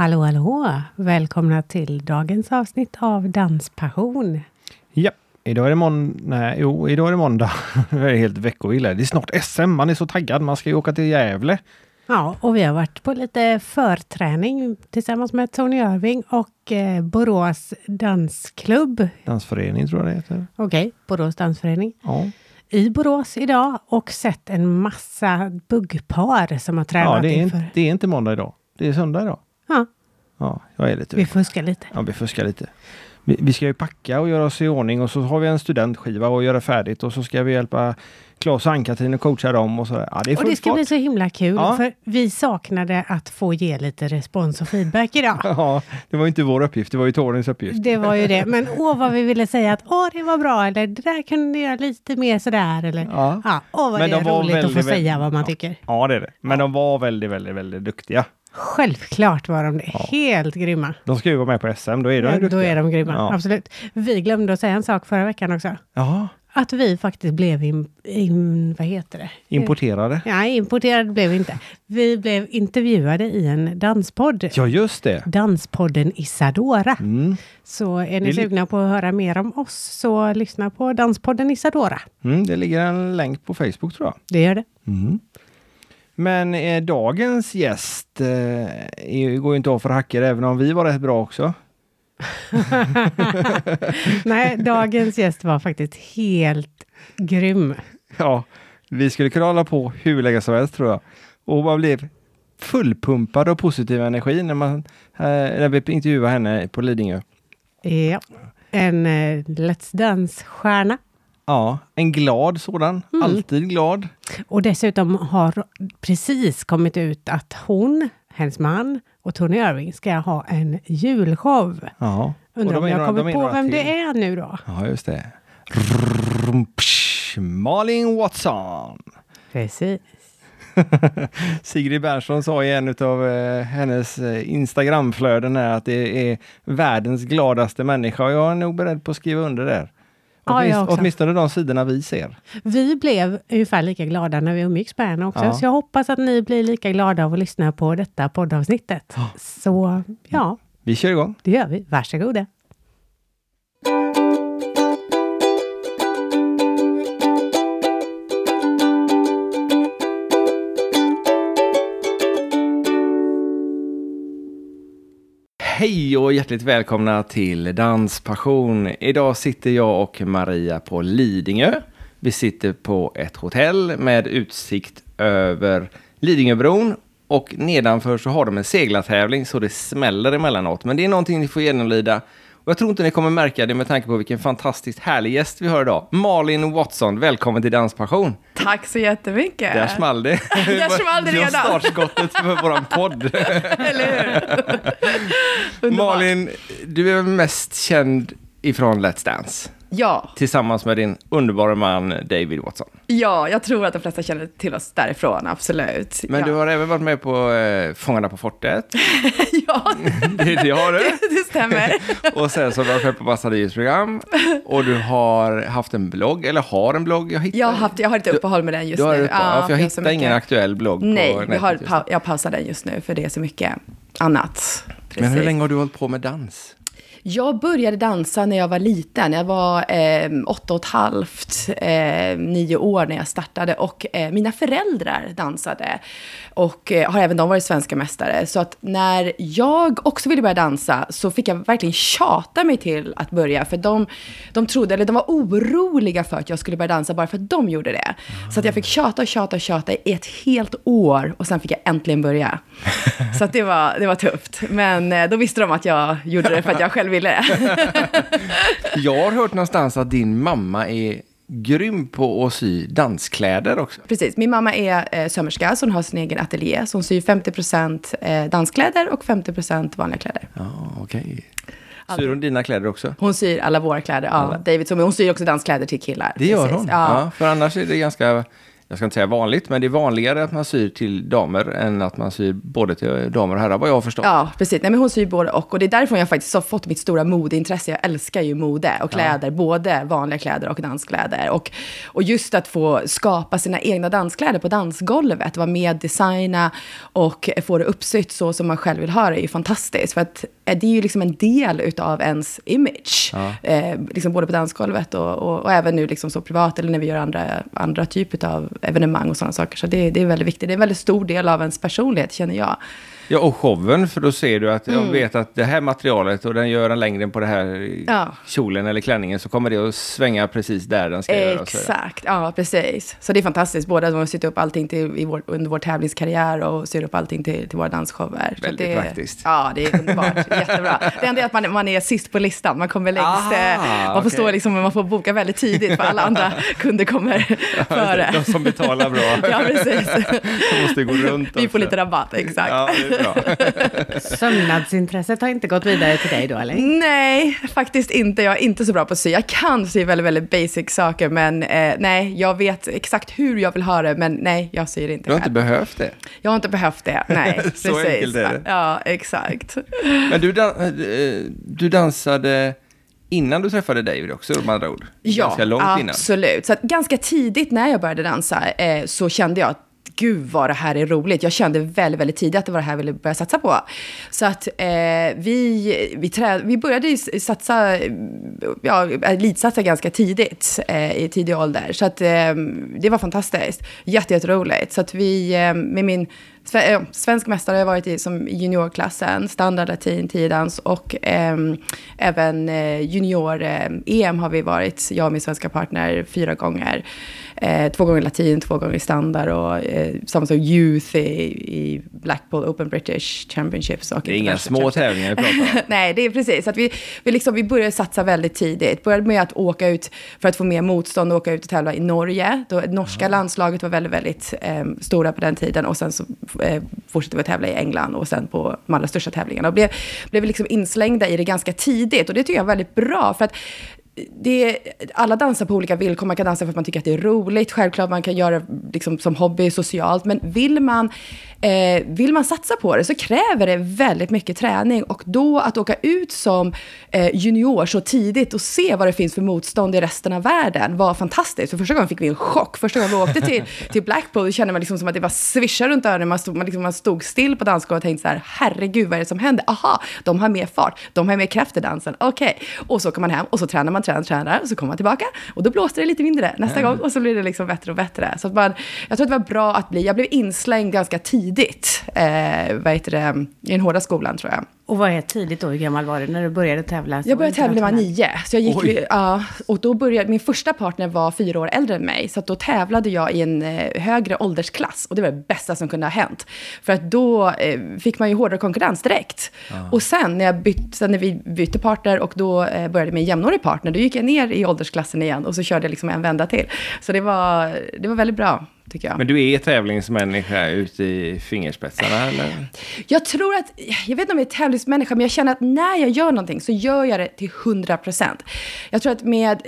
Hallå, hallå! Välkomna till dagens avsnitt av Danspassion. Ja, idag är det måndag. Nej, jo, idag är det måndag. Jag är helt veckovilla. Det är snart SM. Man är så taggad. Man ska ju åka till Gävle. Ja, och vi har varit på lite förträning tillsammans med Tony Irving och eh, Borås dansklubb. Dansförening tror jag det heter. Okej, okay, Borås dansförening. Ja. I Borås idag och sett en massa buggpar som har tränat Ja, det är, inför. inte, det är inte måndag idag. Det är söndag idag. Ja, Ja, jag är lite... vi fuskar lite. Ja, vi fuskar lite. Vi, vi ska ju packa och göra oss i ordning och så har vi en studentskiva och göra färdigt och så ska vi hjälpa Claes och Ann-Katrin och coacha dem och så. Ja, det är Och det ska fart. bli så himla kul, Ja. för vi saknade att få ge lite respons och feedback idag. Ja, det var ju inte vår uppgift. Det var ju Tornings uppgift. Det var ju det. Men åh vad vi ville säga att åh det var bra eller det där kunde ni göra lite mer sådär eller Ja. ja, åh vad Men det de är roligt att få väldigt, säga väldigt- vad man ja. tycker. Ja, det är det. Men de var väldigt, väldigt, väldigt duktiga. Självklart var de det. Ja. Helt grymma. De ska ju vara med på SM. Då är de Ja, duktiga. då är de grymma. Ja. Absolut. Vi glömde att säga en sak förra veckan också. Ja, Att vi faktiskt blev in, in, vad heter det? importerade. Ja, importerade blev vi inte. Vi blev intervjuade i en danspodd. Ja, just det. Danspodden Isadora. Mm. Så är Det ni li- sugna på att höra mer om oss så lyssna på Danspodden Isadora. Mm, det ligger en länk på Facebook tror jag. Det gör det. Mm. Men eh, dagens gäst eh, går ju inte av för hacker även om vi var rätt bra också. Nej, dagens gäst var faktiskt helt grym. Ja, vi skulle kunna hålla på hur länge som helst tror jag. Och man blev fullpumpad av positiv energi när, man, eh, när vi intervjuade henne på Lidingö. Ja. En eh, Let's Dance-stjärna. Ja, en glad sådan. Mm. Alltid glad. Och dessutom har precis kommit ut att hon, hennes man och Tony Irving ska ha en julshow. Ja. Undrar om jag några- kommer på vem till. det är nu då? Ja, just det. Malin Watson. Precis. Sigrid Bernson sa i en av hennes Instagramflöden här att det är världens gladaste människa och jag är nog beredd på att skriva under där. Ja, jag Åtminst- också. åtminstone de sidorna vi ser. Vi blev ungefär lika glada när vi umgicks med henne också. Ja. Så jag hoppas att ni blir lika glada av att lyssna på detta poddavsnittet. Ja. Så ja, Vi kör igång. det gör vi. Varsågoda. Hej och hjärtligt välkomna till Danspassion. Idag sitter jag och Maria på Lidingö. Vi sitter på ett hotell med utsikt över Lidingöbron och nedanför så har de en seglartävling så det smäller emellanåt. Men det är någonting ni får genomlida. Och jag tror inte ni kommer märka det med tanke på vilken fantastiskt härlig gäst vi har idag. Malin Watson, välkommen till Danspassion. Tack så jättemycket. Där small det. Där small det var redan. startskottet för våran podd. Eller hur? Malin, du är mest känd ifrån Let's Dance Ja, tillsammans med din underbara man David Watson. ja, jag tror att de flesta känner till oss därifrån, absolut. Men ja. du har även varit med på eh, Fångarna på fortet. Ja, Det, det har du. det stämmer. Och sen så har du varit med på massa program Och du har haft en blogg, eller har en blogg. Jag, hittar, Jag har, haft, jag har ett uppehåll med den just du har nu. ett, ja, för jag hittar ingen mycket- aktuell blogg Nej, på nätet pa- jag pausar den just nu för det är så mycket annat. nu. Men hur Precis. länge har du hållit på med dans? Jag började dansa när jag var liten. Jag var eh, åtta och ett halvt, eh, nio år när jag startade. Och eh, mina föräldrar dansade. Och eh, har även de varit svenska mästare. Så att när jag också ville börja dansa så fick jag verkligen tjata mig till att börja. För de, de trodde, eller de var oroliga för att jag skulle börja dansa bara för att de gjorde det. Så att jag fick tjata och tjata och tjata i ett helt år. Och sen fick jag äntligen börja. Så att det, var, det var tufft. Men eh, då visste de att jag gjorde det för att jag själv ville det. Jag har hört någonstans att din mamma är grym på att sy danskläder också. Precis, min mamma är eh, sömmerska, så hon har sin egen ateljé. Så hon syr 50% eh, danskläder och 50% vanliga kläder. Ja, okej. Syr hon dina kläder också? Hon syr alla våra kläder, ja. Alla. David, hon syr också danskläder till killar. Det gör Precis, hon? Ja. Ja. för annars är det ganska jag ska inte säga vanligt, men det är vanligare att man syr till damer än att man syr både till damer och herrar, vad jag har förstått. Ja, precis. Nej, men hon syr både och. Och det är därifrån jag faktiskt har fått mitt stora modeintresse. Jag älskar ju mode och kläder, ja. både vanliga kläder och danskläder. Och, och just att få skapa sina egna danskläder på dansgolvet, vara med, designa och få det uppsytt så som man själv vill ha det, är ju fantastiskt. För att det är ju liksom en del utav ens image, ja. eh, liksom både på dansgolvet och, och, och, även nu liksom så privat, eller när vi gör andra, andra typer av evenemang och sådana saker. Så det, det är väldigt viktigt. Det är en väldigt stor del av ens personlighet, känner jag. Ja, och showen, för då ser du att mm. jag vet att det här materialet och den gör en längden på det här ja. kjolen eller klänningen så kommer det att svänga precis där den ska göra. Exakt, ja precis. Så det är fantastiskt, både att man sytt upp allting till, i vår, under vår tävlingskarriär och syr upp allting till, till våra dansshower. Väldigt det, praktiskt. Ja, det är underbart, jättebra. Det enda är att man, man är sist på listan, man kommer längst. Aha, man, får okay. stå liksom, man får boka väldigt tidigt för alla andra kunder kommer före. De som betalar bra. ja, precis. De måste gå runt Vi får lite rabatt, exakt. Ja, Sömnadsintresset har inte gått vidare till dig då, eller? Nej, faktiskt inte. Jag är inte så bra på att sy. Jag kan sy väldigt, väldigt basic saker, men eh, nej, jag vet exakt hur jag vill ha det, men nej, jag syr inte Du har själv. inte behövt det? Jag har inte behövt det, nej. så precis. enkelt är det. Ja, exakt. men du, eh, du dansade innan du träffade David också, med andra ord? Ja, ganska långt absolut. Innan. Så ganska tidigt när jag började dansa eh, så kände jag att gud vad det här är roligt. Jag kände väldigt, väldigt tidigt att det var det här jag ville börja satsa på. Så att eh, vi, vi, trä, vi började satsa, ja, elitsatsa ganska tidigt, eh, i tidig ålder. Så att eh, det var fantastiskt. Jättejätteroligt. Så att vi, eh, med min Eh, svensk mästare har jag varit i som juniorklassen, standard latin, tiodans och ehm, eh, även junior-EM eh, har vi varit, jag och min svenska partner, fyra gånger. Eh, två gånger latin, två gånger standard och eh, samma som youth i, i, Blackpool Open British Championships. Och det är inga små tävlingar vi pratar om. Nej, det är precis. Att vi, vi, liksom, vi började satsa väldigt tidigt. Började med att åka ut för att få mer motstånd och åka ut och tävla i Norge. Då, norska mm. landslaget var väldigt, väldigt eh, stora på den tiden och sen så eh, fortsatte vi att tävla i England och sen på de allra största tävlingarna. Och blev, blev liksom inslängda i det ganska tidigt och det tycker jag är väldigt bra. För att det, alla dansar på olika villkor. Man kan dansa för att man tycker att det är roligt. Självklart man kan göra liksom som hobby, socialt. Men vill man, eh, vill man satsa på det så kräver det väldigt mycket träning. Och då att åka ut som eh, junior så tidigt och se vad det finns för motstånd i resten av världen var fantastiskt. För första gången fick vi en chock. Första gången vi åkte till, till Blackpool kände man liksom som att det var svischa runt öronen. Man stod, man, liksom, man stod still på dansgolvet och tänkte så här, herregud vad är det som händer? Aha, de har mer fart, de har mer kraft i dansen. Okej. Okay. Och så kommer man hem och så tränar man tränar, tränar, och så kommer man tillbaka och då blåste det lite mindre nästa mm. gång och så blir det liksom bättre och bättre. Så att man, jag tror att det var bra att bli, jag blev inslängd ganska tidigt, eh, vad heter det, i den hårda skolan tror jag. Och vad är tidigt då? Hur gammal var du när du började tävla? Jag började tävla när jag var nio. Så jag gick, ja, och då började, min första partner var fyra år äldre än mig. Så då tävlade jag i en eh, högre åldersklass. Och det var det bästa som kunde ha hänt. För att då eh, fick man ju hårdare konkurrens direkt. Och sen när, jag bytte, när vi bytte partner och då eh, började en jämnårig partner, då gick jag ner i åldersklassen igen. Och så körde jag liksom en vända till. Så det var, det var väldigt bra tycker jag. Men du är tävlingsmänniska ute i fingerspetsarna eller? Jag tror att, jag vet inte om jag är tävlingsmänniska, men jag känner att när jag gör någonting så gör jag det till 100 procent. Jag tror att med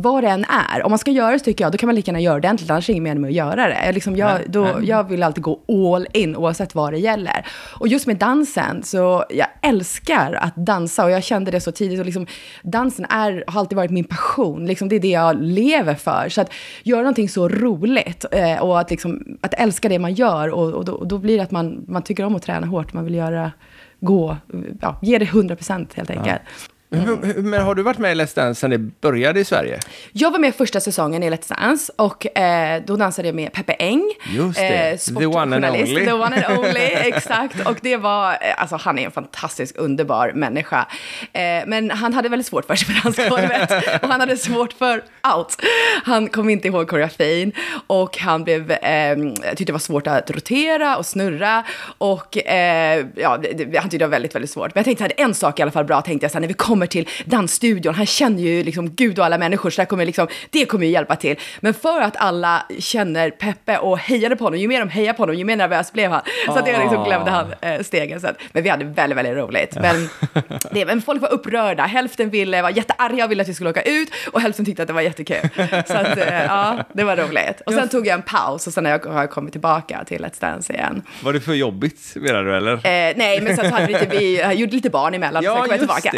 vad det än är, om man ska göra det så tycker jag, då kan man lika gärna göra det ordentligt, annars är det ingen mening med att göra det. Jag, liksom, jag, då, jag vill alltid gå all in, oavsett vad det gäller. Och just med dansen, så jag älskar att dansa och jag kände det så tidigt. Och liksom, dansen är, har alltid varit min passion, liksom, det är det jag lever för. Så att göra någonting så roligt eh, och att, liksom, att älska det man gör, och, och, då, och då blir det att man, man tycker om att träna hårt, man vill göra gå, ja, ge det 100% helt enkelt. Ja. Mm. Men har du varit med i Let's Dance sedan det började i Sverige? Jag var med första säsongen i Let's Dance och eh, då dansade jag med Peppe Eng. Just det, eh, the one and only. The one and only, exakt. Och det var, eh, alltså han är en fantastisk, underbar människa. Eh, men han hade väldigt svårt för sig på dansgolvet och han hade svårt för out. Han kom inte ihåg koreografin och han blev, eh, tyckte det var svårt att rotera och snurra och eh, ja, det, han tyckte det var väldigt, väldigt svårt. Men jag tänkte att en sak i alla fall bra, tänkte jag här, när vi kom kommer till dansstudion, han känner ju liksom Gud och alla människor, så det kommer, liksom, det kommer ju hjälpa till. Men för att alla känner Peppe och hejade på honom, ju mer de hejade på honom, ju mer nervös blev han. Så att jag liksom glömde han eh, stegen. Så att, men vi hade väldigt, väldigt roligt. Men, det, men folk var upprörda, hälften ville, var jättearga och ville att vi skulle åka ut och hälften tyckte att det var jättekul. Så att, eh, ja, det var roligt. Och sen tog jag en paus och sen har jag, har jag kommit tillbaka till Let's Dance igen. Var det för jobbigt menar du eller? Eh, nej, men sen så hade vi, vi gjorde lite barn emellan, Ja, så kom jag tillbaka.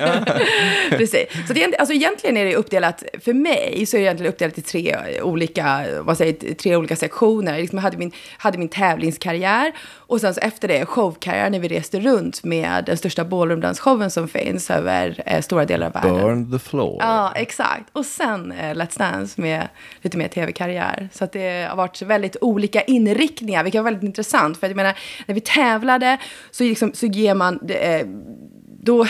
Precis. Så det, alltså, egentligen är det uppdelat, för mig så är det egentligen uppdelat i tre olika, vad säger, tre olika sektioner. Liksom jag hade, min, hade min tävlingskarriär och sen så efter det showkarriär när vi reste runt med den största ballroomdansshowen som finns över eh, stora delar av världen. Burn the floor. Ja, exakt. Och sen eh, Let's Dance med lite mer tv-karriär. Så att det har varit väldigt olika inriktningar, vilket var väldigt intressant. För att jag menar, när vi tävlade så, liksom, så ger man... Eh, då,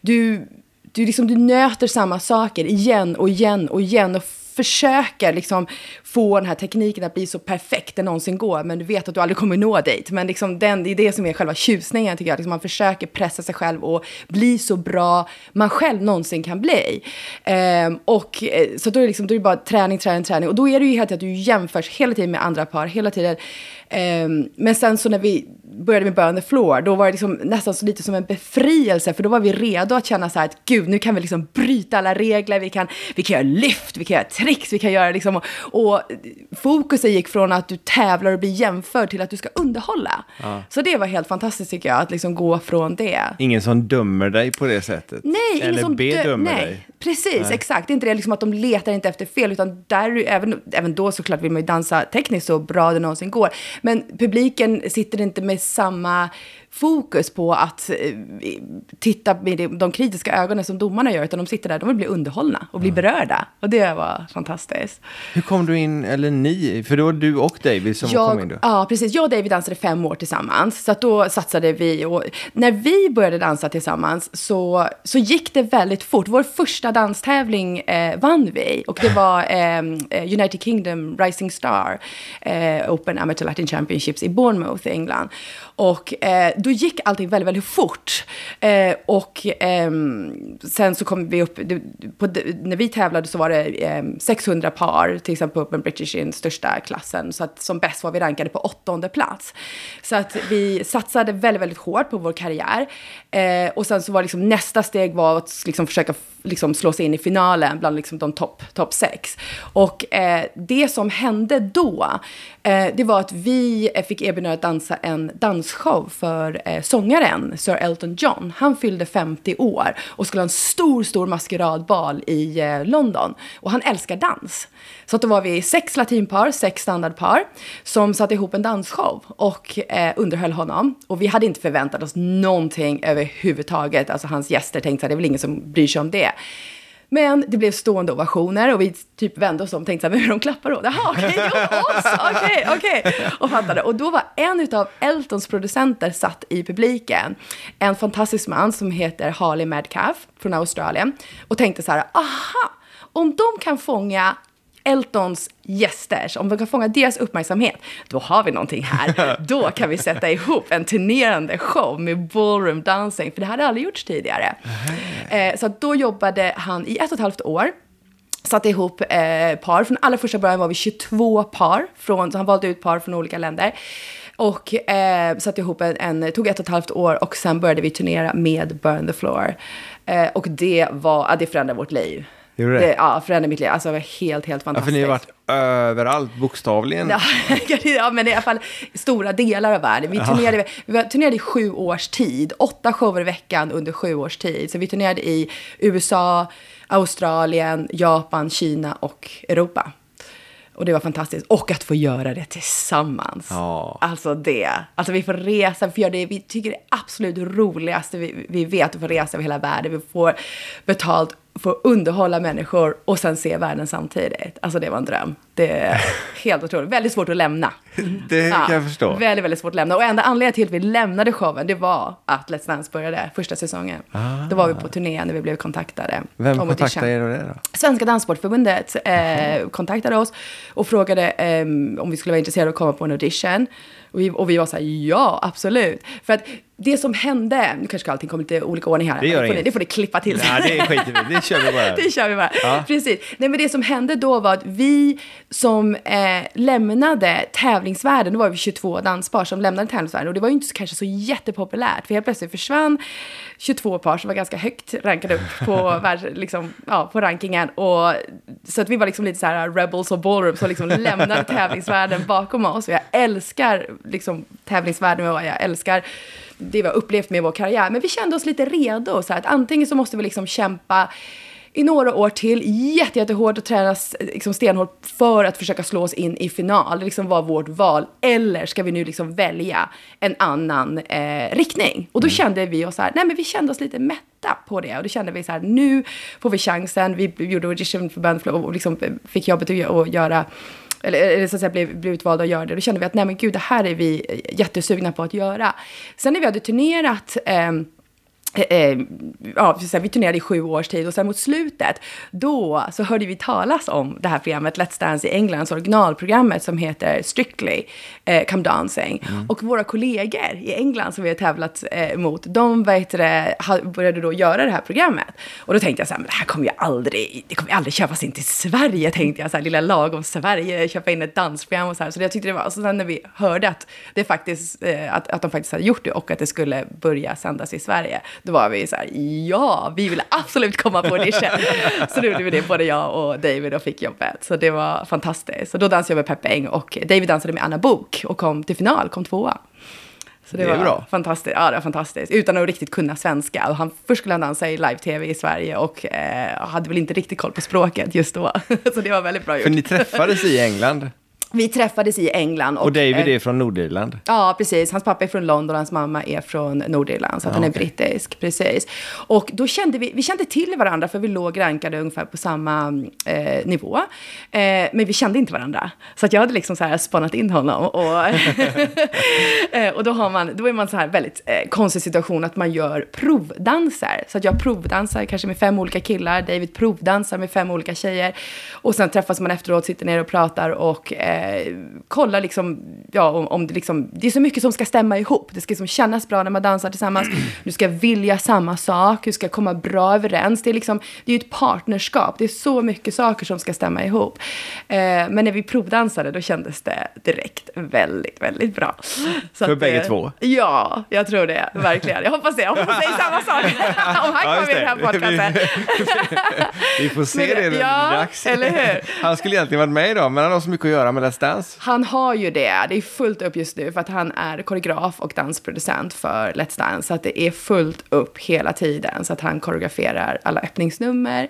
du, du, liksom, du nöter samma saker igen och igen och igen och försöker liksom få den här tekniken att bli så perfekt det någonsin går, men du vet att du aldrig kommer nå dit. Men liksom den, det är det som är själva tjusningen, tycker jag. Liksom man försöker pressa sig själv och bli så bra man själv någonsin kan bli. Ehm, och, eh, så då är, det liksom, då är det bara träning, träning, träning. Och då är det ju helt att du jämförs hela tiden med andra par, hela tiden. Ehm, men sen så när vi började med Burn the Floor, då var det liksom nästan så lite som en befrielse, för då var vi redo att känna så här att gud, nu kan vi liksom bryta alla regler, vi kan, vi kan göra lyft, vi kan göra tricks, vi kan göra liksom, och, och fokuset gick från att du tävlar och blir jämförd till att du ska underhålla. Så det var helt fantastiskt tycker jag, att liksom gå från det. Ingen som dömer dig på det sättet? Nej, ingen Eller som dö- bedömer nej. dig? Precis, exakt. Det är inte det liksom att de letar inte efter fel, utan där, även, även då såklart vill man ju dansa tekniskt så bra det någonsin går. Men publiken sitter inte med samma fokus på att eh, titta med de- kritiska ögonen som domarna gör, utan de sitter där, de vill bli underhållna och bli berörda. Och det var fantastiskt. Hur kom du in, eller ni, för det var du och David som kom in då? Ja, precis. Jag och David dansade fem år tillsammans. Så att då satsade vi. Och när vi började dansa tillsammans så, så gick det väldigt fort. Vår första danstävling eh, vann vi. Och det var eh, eh, United Kingdom Rising Star eh, Open Amateur Latin Championships i Bournemouth i England. Och eh, då gick allting väldigt, väldigt fort. Eh, och eh, sen så kom vi upp, det, på, när vi tävlade så var det eh, 600 par, till exempel på Open British i den största klassen. Så att som bäst var vi rankade på åttonde plats. Så att vi satsade väldigt, väldigt hårt på vår karriär. Eh, och sen så var liksom nästa steg var att liksom försöka liksom slå sig in i finalen bland liksom de topp top sex. Och eh, det som hände då, eh, det var att vi eh, fick erbjudande att dansa en dansshow för eh, sångaren Sir Elton John. Han fyllde 50 år och skulle ha en stor, stor maskeradbal i eh, London. Och han älskar dans. Så att då var vi sex latinpar, sex standardpar, som satte ihop en dansshow och eh, underhöll honom. Och vi hade inte förväntat oss någonting överhuvudtaget. Alltså hans gäster tänkte att det är väl ingen som bryr sig om det. Men det blev stående ovationer och vi typ vände oss om och tänkte så här, men hur de klappar då? Jaha, okej, okay, oss, okej, okej. Och fattade. Och då var en av Eltons producenter satt i publiken. En fantastisk man som heter Harley Madcalf från Australien. Och tänkte så här, aha, om de kan fånga Eltons gäster, så om de kan fånga deras uppmärksamhet, då har vi någonting här. Då kan vi sätta ihop en turnerande show med ballroom dancing, för det hade aldrig gjorts tidigare. Eh, så då jobbade han i ett och ett halvt år satte ihop eh, par. Från allra första början var vi 22 par. Från, så han valde ut par från olika länder. Och eh, satte ihop en, en, tog ett och ett halvt år och sen började vi turnera med Burn the Floor. Eh, och det var, ja, det förändrade vårt liv. Gjorde det? Ja, förändrade mitt liv. Alltså det var helt, helt Ja, för fantastiskt. ni har varit överallt, bokstavligen. Ja, men i alla fall stora delar av världen. Vi turnerade, vi turnerade i sju års tid. Åtta shower i veckan under sju års tid. Så vi turnerade i USA, Australien, Japan, Kina och Europa. Och det var fantastiskt. Och att få göra det tillsammans. Ja. Alltså det. Alltså vi får resa, vi får göra det vi tycker det är absolut roligaste vi, vi vet. att få resa över hela världen. Vi får betalt, får underhålla människor och sen se världen samtidigt. Alltså det var en dröm. Det är helt otroligt. Väldigt svårt att lämna. Det kan jag förstå. Väldigt, väldigt svårt att lämna. Och enda anledningen till att vi lämnade showen, det var att Let's Dance började första säsongen. Då var vi på turné när vi blev kontaktade. Vem kontaktade er det då? Svenska Danssportförbundet eh, kontaktade oss och frågade eh, om vi skulle vara intresserade av att komma på en audition. Och vi, och vi var så här, ja, absolut. För att det som hände, nu kanske allting kommer lite olika ordning här. Det gör får ni, det får ni klippa till. Nej, det skiter vi. Det kör vi bara. Det kör vi bara. Ja. Precis. Nej, men det som hände då var att vi som eh, lämnade tävlingsvärlden, då var vi 22 danspar som lämnade tävlingsvärlden och det var ju inte så, kanske så jättepopulärt för helt plötsligt försvann 22 par som var ganska högt rankade upp på, världs, liksom, ja, på rankingen och så att vi var liksom lite så här rebels och ballroom som liksom lämnade tävlingsvärlden bakom oss och jag älskar liksom tävlingsvärlden och jag älskar det vi har upplevt med vår karriär. Men vi kände oss lite redo. Så här, att antingen så måste vi liksom kämpa i några år till, jätte, jättehårt och träna s- liksom stenhårt för att försöka slå oss in i final. Det liksom var vårt val. Eller ska vi nu liksom välja en annan eh, riktning? Och då kände vi oss så här, nej men vi kände oss lite mätta på det. Och då kände vi så här, nu får vi chansen. Vi gjorde audition för Bandflow och liksom fick jobbet att göra eller, eller så att säga blev, blev utvalda att göra det. Då kände vi att nej men gud, det här är vi jättesugna på att göra. Sen när vi hade turnerat Eh, eh, ja, så här, vi turnerade i sju års tid och sen mot slutet, då så hörde vi talas om det här programmet Let's Dance i Englands originalprogrammet som heter Strictly eh, Come Dancing. Och våra kollegor i England som vi har tävlat eh, mot, de vet det, började då göra det här programmet. Och då tänkte jag så här, men det här kommer ju aldrig, det kommer ju aldrig köpas in till Sverige, tänkte jag, så här, lilla lagom Sverige, köpa in ett dansprogram och så här. Så jag tyckte det var, och sen när vi hörde att, det faktiskt, eh, att, att de faktiskt hade gjort det och att det skulle börja sändas i Sverige, då var vi så här, ja, vi vill absolut komma på audition. så då gjorde vi det, både jag och David, och fick jobbet. Så det var fantastiskt. Så då dansade jag med Peppe Eng och David dansade med Anna Bok och kom till final, kom tvåa. Så det, Det var bra. fantastiskt. Ja, det var fantastiskt. Utan att riktigt kunna svenska. Och han, först skulle han dansa i live-tv i Sverige och eh, hade väl inte riktigt koll på språket just då. så det var väldigt bra gjort. För ni träffades i England Vi träffades i England. och David eh, är från Nordirland. Ja, precis. Hans pappa är från London och hans mamma är från Nordirland. Så Ja, han är okej. brittisk. Precis. Och då kände vi, vi kände till varandra för vi låg rankade ungefär på samma eh, nivå. Eh, men vi kände inte varandra. Så att jag hade liksom så här spanat in honom. Och, eh, och då, har man, då är man så här väldigt eh, konstig situation att man gör provdanser. Så att jag provdansar kanske med fem olika killar. David provdansar med fem olika tjejer. Och sen träffas man efteråt, sitter ner och pratar och eh, kollar liksom, ja, om, om det liksom, det är så mycket som ska stämma ihop. Det ska liksom kännas bra när man dansar tillsammans. Du ska vilja samma sak, du ska komma bra överens. Det är liksom, det är ju ett partnerskap. Det är så mycket saker som ska stämma ihop. Eh, men när vi provdansade, då kändes det direkt väldigt, väldigt bra. Så För att, bägge eh, två? Ja, jag tror det. Verkligen. Jag hoppas det. Jag hoppas det är samma sak. om han Ja, kommer med i den här det. podcasten. Vi får se Men- det när det ja, blir dags. eller hur? Han skulle egentligen varit med idag, men han har så mycket att göra med Let's Dance. Han har ju det. Det är fullt upp just nu för att han är koreograf och dansproducent för Let's Dance. Så att det är fullt upp hela tiden. Så att han koreograferar alla öppningsnummer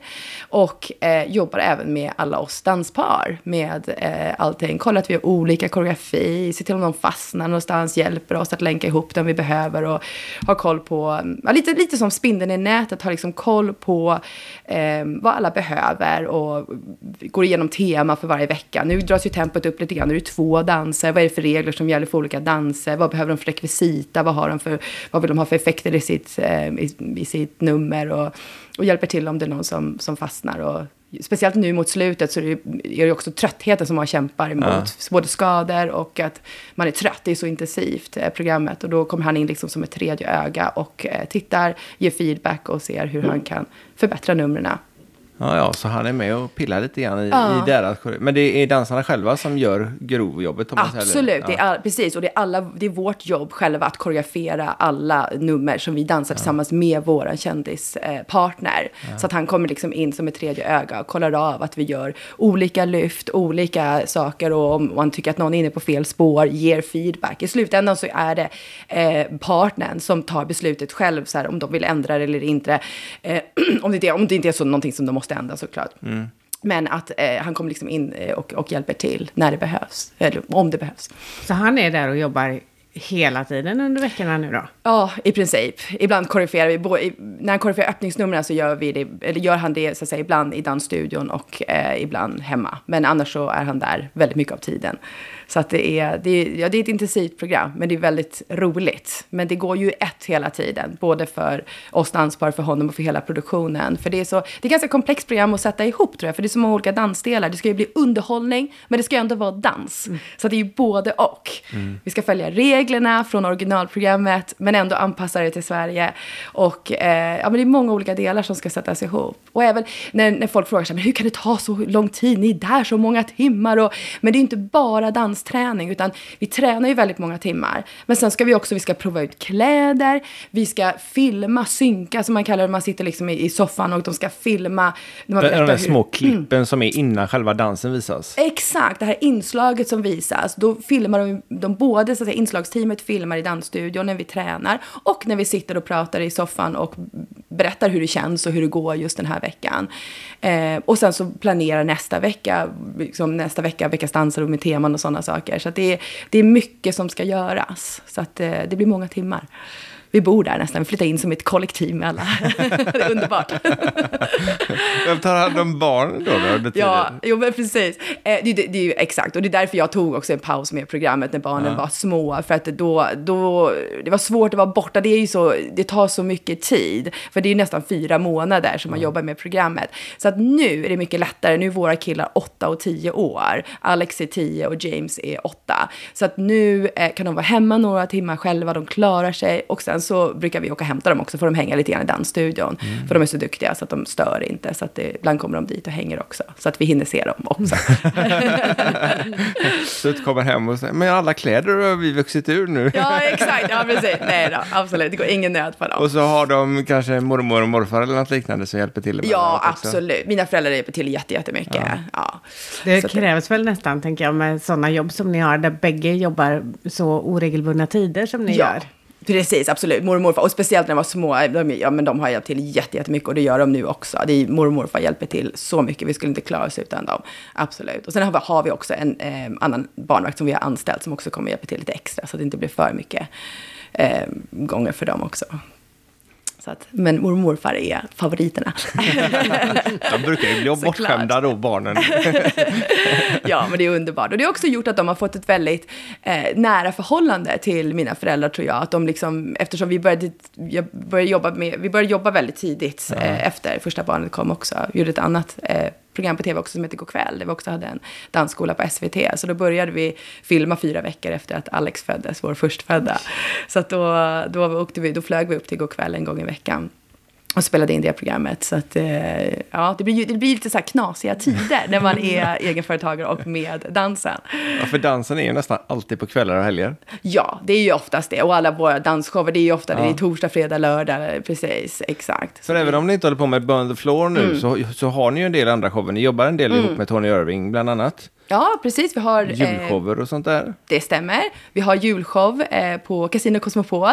och eh, jobbar även med alla oss danspar med eh, allting. Kollar att vi har olika koreografi, ser till om de fastnar någonstans, hjälper oss att länka ihop dem vi behöver och har koll på, mm, ja, lite, lite som spindeln i nätet, har liksom koll på eh, vad alla behöver och går igenom tema för varje vecka. Nu dras ju tempot upp lite grann, nu är det två danser, vad är det för regler som gäller för olika danser, vad behöver de för rekvisita, vad, har de för, vad vill de ha för effekter i sitt, eh, i, i sitt nummer och, och hjälper till om det är någon som, som fastnar. Och, Speciellt nu mot slutet så är det, är det också tröttheten som man kämpar emot. Både skador och att man är trött. Det är så intensivt, eh, programmet. Och då kommer han in liksom som ett tredje öga och eh, tittar, ger feedback och ser hur han kan förbättra numren. Ja, ja, så han är med och pillar lite grann i, Ja. i deras Men det är dansarna själva som gör grovjobbet? om Absolut, det är, precis. Och det är, alla, det är vårt jobb själva att koreografera alla nummer som vi dansar tillsammans med vår kändispartner. Eh. Så att han kommer liksom in som ett tredje öga och kollar av att vi gör olika lyft, olika saker. Och om man tycker att någon är inne på fel spår, ger feedback. I slutändan så är det eh, partnern som tar beslutet själv, så här, om de vill ändra det eller inte. Eh, om, det om det inte är så någonting som de måste ändra såklart. Men att eh, han kommer liksom in eh, och, och hjälper till när det behövs, eller om det behövs. Så han är där och jobbar hela tiden under veckorna nu då? Ja, i princip. Ibland koreograferar vi, när han koreograferar öppningsnumren så gör, vi det, eller gör han det så att säga, ibland i dansstudion och eh, ibland hemma. Men annars så är han där väldigt mycket av tiden. Så att det är, det, är, ja, det är ett intensivt program, men det är väldigt roligt. Men det går ju ett hela tiden, både för oss danspar, för honom och för hela produktionen. För det är, så, det är ett ganska komplext program att sätta ihop tror jag, för det är så många olika dansdelar. Det ska ju bli underhållning, men det ska ju ändå vara dans. Så att det är ju både och. Vi ska följa reglerna från originalprogrammet, men ändå anpassa det till Sverige. Och eh, ja, men det är många olika delar som ska sättas ihop. Och även när, när folk frågar sig, men hur kan det ta så lång tid? Ni är där så många timmar. Och, men det är inte bara dansträning, utan vi tränar ju väldigt många timmar. Men sen ska vi också, vi ska prova ut kläder, vi ska filma, synka som man kallar det. Man sitter liksom i, i soffan och de ska filma. De, de där hur- små klippen som är innan själva dansen visas. Exakt, det här inslaget som visas. Då filmar de, de både så att säga, inslagsteamet filmar i dansstudion när vi tränar och när vi sitter och pratar i soffan och berättar hur det känns och hur det går just den här veckan. Eh, och sen så planerar nästa vecka, liksom nästa vecka, veckas dansar och med teman och sådana saker. Så att det, är, det är mycket som ska göras. Så att eh, det blir många timmar. Vi bor där nästan, vi flyttar in som ett kollektiv med alla. det är underbart. Vem tar hand om barn då? Ja, jo men precis. Eh, det, det, det är ju exakt, och det är därför jag tog också en paus med programmet när barnen var små. För att då, då, det var svårt att vara borta, det, är ju så, det tar så mycket tid. För det är ju nästan fyra månader som man jobbar med programmet. Så att nu är det mycket lättare, nu är våra killar åtta och tio år. Alex är tio och James är åtta. Så att nu eh, kan de vara hemma några timmar själva, de klarar sig. Och sen så brukar vi åka och hämta dem också, för de hänga lite grann i dansstudion. För de är så duktiga så att de stör inte. Så att det, ibland kommer de dit och hänger också. Så att vi hinner se dem också. Så du kommer hem och säger, men alla kläder har vi vuxit ur nu. ja, exakt. Ja, precis. Nej då, absolut. Det går ingen nöd på dem. Och så har de kanske mormor och morfar eller något liknande som hjälper till. Ja, absolut. Mina föräldrar hjälper till jätte- jättemycket. Ja. Det Så krävs väl nästan, tänker jag, med sådana jobb som ni har, där bägge jobbar så oregelbundna tider som ni Ja, gör precis, absolut. Mormor och morfar, och speciellt när de var små, eh, de, ja, men de har hjälpt till jättemycket och det gör de nu också. Det är, mormor och morfar hjälper till så mycket, vi skulle inte klara oss utan dem. Absolut. Och sen har vi, har vi också en eh, annan barnvakt som vi har anställt som också kommer hjälpa till lite extra så att det inte blir för mycket eh, gånger för dem också. Så att, men mormor och morfar är favoriterna. De brukar ju bli bortskämda då, barnen. ja, men det är underbart. Och det har också gjort att de har fått ett väldigt eh, nära förhållande till mina föräldrar, tror jag. Att de liksom, eftersom vi började, jag började jobba med, vi började jobba väldigt tidigt eh, efter första barnet kom också. Gjorde ett annat eh, program på tv också som heter Go'kväll, där vi också hade en dansskola på SVT. Så då började vi filma fyra veckor efter att Alex föddes, vår förstfödda. Så att då, då, åkte vi, då flög vi upp till Go'kväll en gång i veckan och spelade in det programmet. Så att, eh, ja, det blir, det blir lite så här knasiga tider när man är egenföretagare och med dansen. Ja, för dansen är ju nästan alltid på kvällar och helger. Ja, det är ju oftast det. Och alla våra dansshower, det är ju ofta. Ja. Det är torsdag, fredag, lördag. Precis, exakt. För även om ni inte håller på med Burn the Floor nu Mm. så, så har ni ju en del andra shower. Ni jobbar en del ihop med Tony Irving bland annat. Ja, precis. Vi har... eh, Julshower och sånt där. Det stämmer. Vi har julshow eh, på Casino Cosmopol.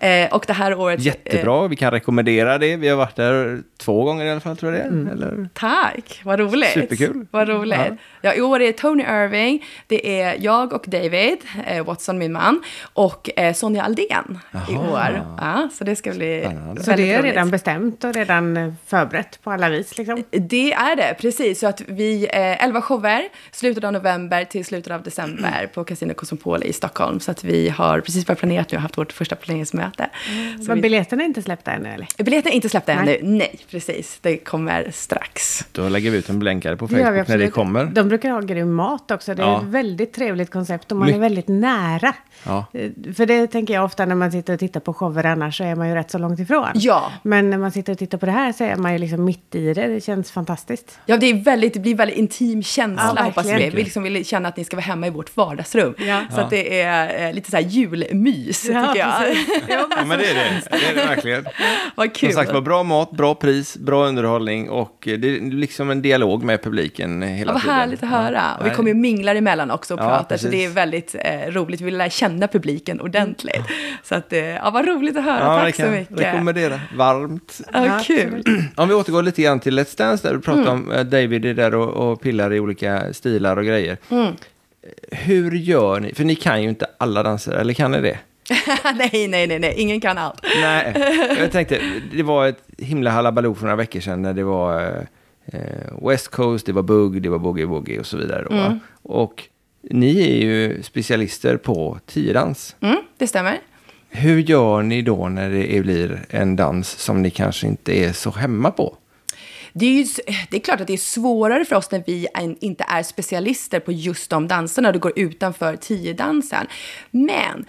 Eh, och det här året... Eh, Jättebra, vi kan rekommendera det. Vi har varit där två gånger i alla fall, tror jag det är. Eller? Tack, vad roligt. Superkul. Vad roligt. Ja. Ja. I år är det Tony Irving, det är jag och David, eh, Watson min man, och eh, Sonja Aldén i Jaha. år. Ja, så det ska bli Spännande. Så det är roligt. redan bestämt och redan eh, förberett på alla vis liksom. Det är det, precis. Så att vi, eh, 11 shower, slutet av november till slutet av december på Casino Cosmopol i Stockholm. Så att vi har precis börjat planera nu och haft vårt första planeringsmöte. Så Men vi, biljetterna är inte släppta ännu eller? biljetten är inte släppta ännu. Nej. Nej, precis. Det kommer strax. Då lägger vi ut en blänkare på Facebook när det kommer. De brukar ha grym mat också. Det är Ja. ett väldigt trevligt koncept och man My- är väldigt nära. Ja. Eh, För det tänker jag ofta när man sitter och tittar på shower annars så är man ju rätt så långt ifrån. Ja. Men när man sitter och tittar på det här så är man ju liksom mitt i det. Det känns fantastiskt. Ja, det, är väldigt, det blir väldigt intim känsla Ja, hoppas vi. Vi liksom vill känna att ni ska vara hemma i vårt vardagsrum. Ja. Så att det är eh, lite så här julmys, Ja, tycker jag. Ja, men det är det. Det är det verkligen. Vad kul. Som sagt var, bra mat, bra pris, bra underhållning och det är liksom en dialog med publiken hela Ja, vad tiden. härligt att höra. Ja, och vi kommer ju minglar emellan också och Ja, pratar, så det är väldigt eh, roligt. Vi vill lära känna publiken ordentligt. Så att, eh, ja, vad roligt att höra. Ja, Tack så mycket. Rekommendera varmt. Ja, Ja, kul. Om vi återgår lite grann till Let's Dance där du Mm. pratar om eh, David är där och, och pillar i olika stilar och grejer. Mm. hur gör ni? För ni kan ju inte alla danser, eller kan ni det? nej, nej, nej, nej, ingen kan allt. Nej, jag tänkte, det var ett himla halabaloo för några veckor sedan när det var eh, West Coast, det var bugg, det var boogie woogie och så vidare. Då, mm. Och ni är ju specialister på tiodans. Mm, det stämmer. Hur gör ni då när det blir en dans som ni kanske inte är så hemma på? Det är, ju, det är klart att det är svårare för oss när vi inte är specialister på just de danserna och det går utanför tiodansen. Men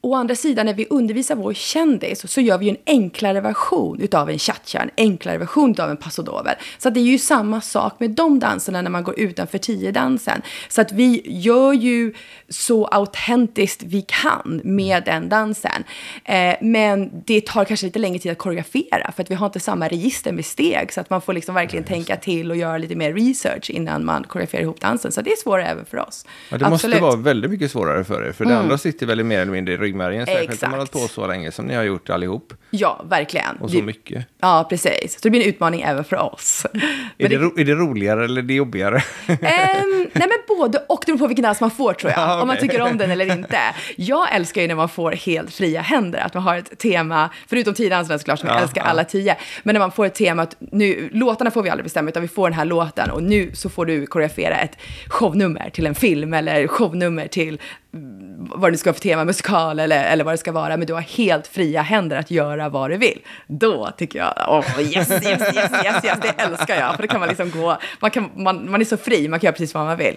Å andra sidan, när vi undervisar vår kändis så gör vi ju en enklare version utav en cha en enklare version utav en pasodover. Så det är ju samma sak med de danserna när man går utanför tio-dansen. Så att vi gör ju så autentiskt vi kan med den dansen. Eh, men det tar kanske lite längre tid att koreografera för att vi har inte samma register med steg så att man får liksom verkligen ja, tänka till och göra lite mer research innan man koreograferar ihop dansen. Så det är svårare även för oss. Ja, det Absolut. måste vara väldigt mycket svårare för er, för mm. det andra sitter väldigt mer eller mindre i ryggmärgen, särskilt Exakt. om man har hållit på så länge som ni har gjort allihop. Ja, verkligen. Och så mycket. Ja, precis. Så det blir en utmaning även för oss. Är det, är det roligare eller är det jobbigare? um, nej, men både och. Det beror på vilken dans man får, tror jag. Ja, okay. Om man tycker om den eller inte. Jag älskar ju när man får helt fria händer, att man har ett tema, förutom tio såklart, som ja, jag älskar alla tio, men när man får ett tema att nu, låtarna får vi aldrig bestämma, utan vi får den här låten och nu så får du koreografera ett shownummer till en film eller shownummer till vad det ska vara för tema, musikal eller, eller vad det ska vara, men du har helt fria händer att göra vad du vill. Då tycker jag, oh, yes, yes, yes, yes, yes, det älskar jag. För då kan man liksom gå, man, kan, man, man är så fri, man kan göra precis vad man vill.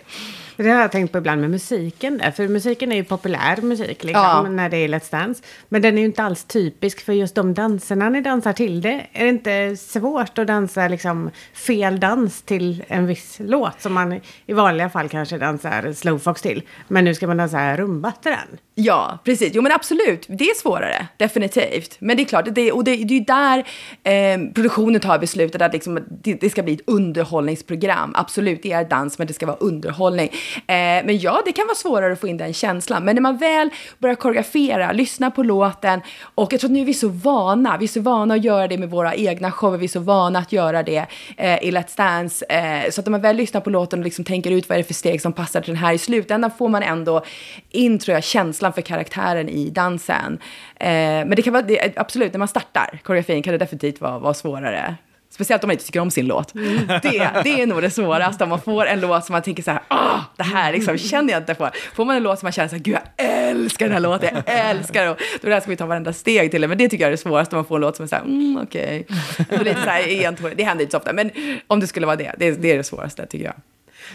Det har jag tänkt på ibland med musiken där, för musiken är ju populär musik liksom, ja. när det är Let's Dance. Men den är ju inte alls typisk för just de danserna ni dansar till det. Är det inte svårt att dansa liksom fel dans till en viss låt som man i vanliga fall kanske dansar slowfox till. Men nu ska man dansa rumba till den. Ja, precis. Jo men absolut, det är svårare, definitivt. Men det är klart, det, och det, det är ju där eh, produktionen tar beslutet att liksom, det, det, ska bli ett underhållningsprogram. Absolut, det är dans, men det ska vara underhållning. Eh, men ja, det kan vara svårare att få in den känslan. Men när man väl börjar koreografera, lyssna på låten och jag tror att nu är vi så vana, vi är så vana att göra det med våra egna shower, vi är så vana att göra det eh, i Let's Dance. Eh, så att när man väl lyssnar på låten och liksom tänker ut vad är det för steg som passar till den här i slutändan får man ändå in, tror jag, känslan för karaktären i dansen. Eh, men det kan vara, det, absolut, när man startar koreografin kan det definitivt vara, vara svårare. Speciellt om man inte tycker om sin låt. Mm. Det, det är nog det svåraste, om man får en låt som man tänker så här, ah, det här liksom känner jag inte för. Får man en låt som man känner så här, gud jag älskar den här låten, jag älskar den. Då där ska vi ta varenda steg till det, men det tycker jag är det svåraste, om man får en låt som är så här, mm, okej. Okay. Det händer inte så ofta, men om det skulle vara det, det, det är det svåraste tycker jag.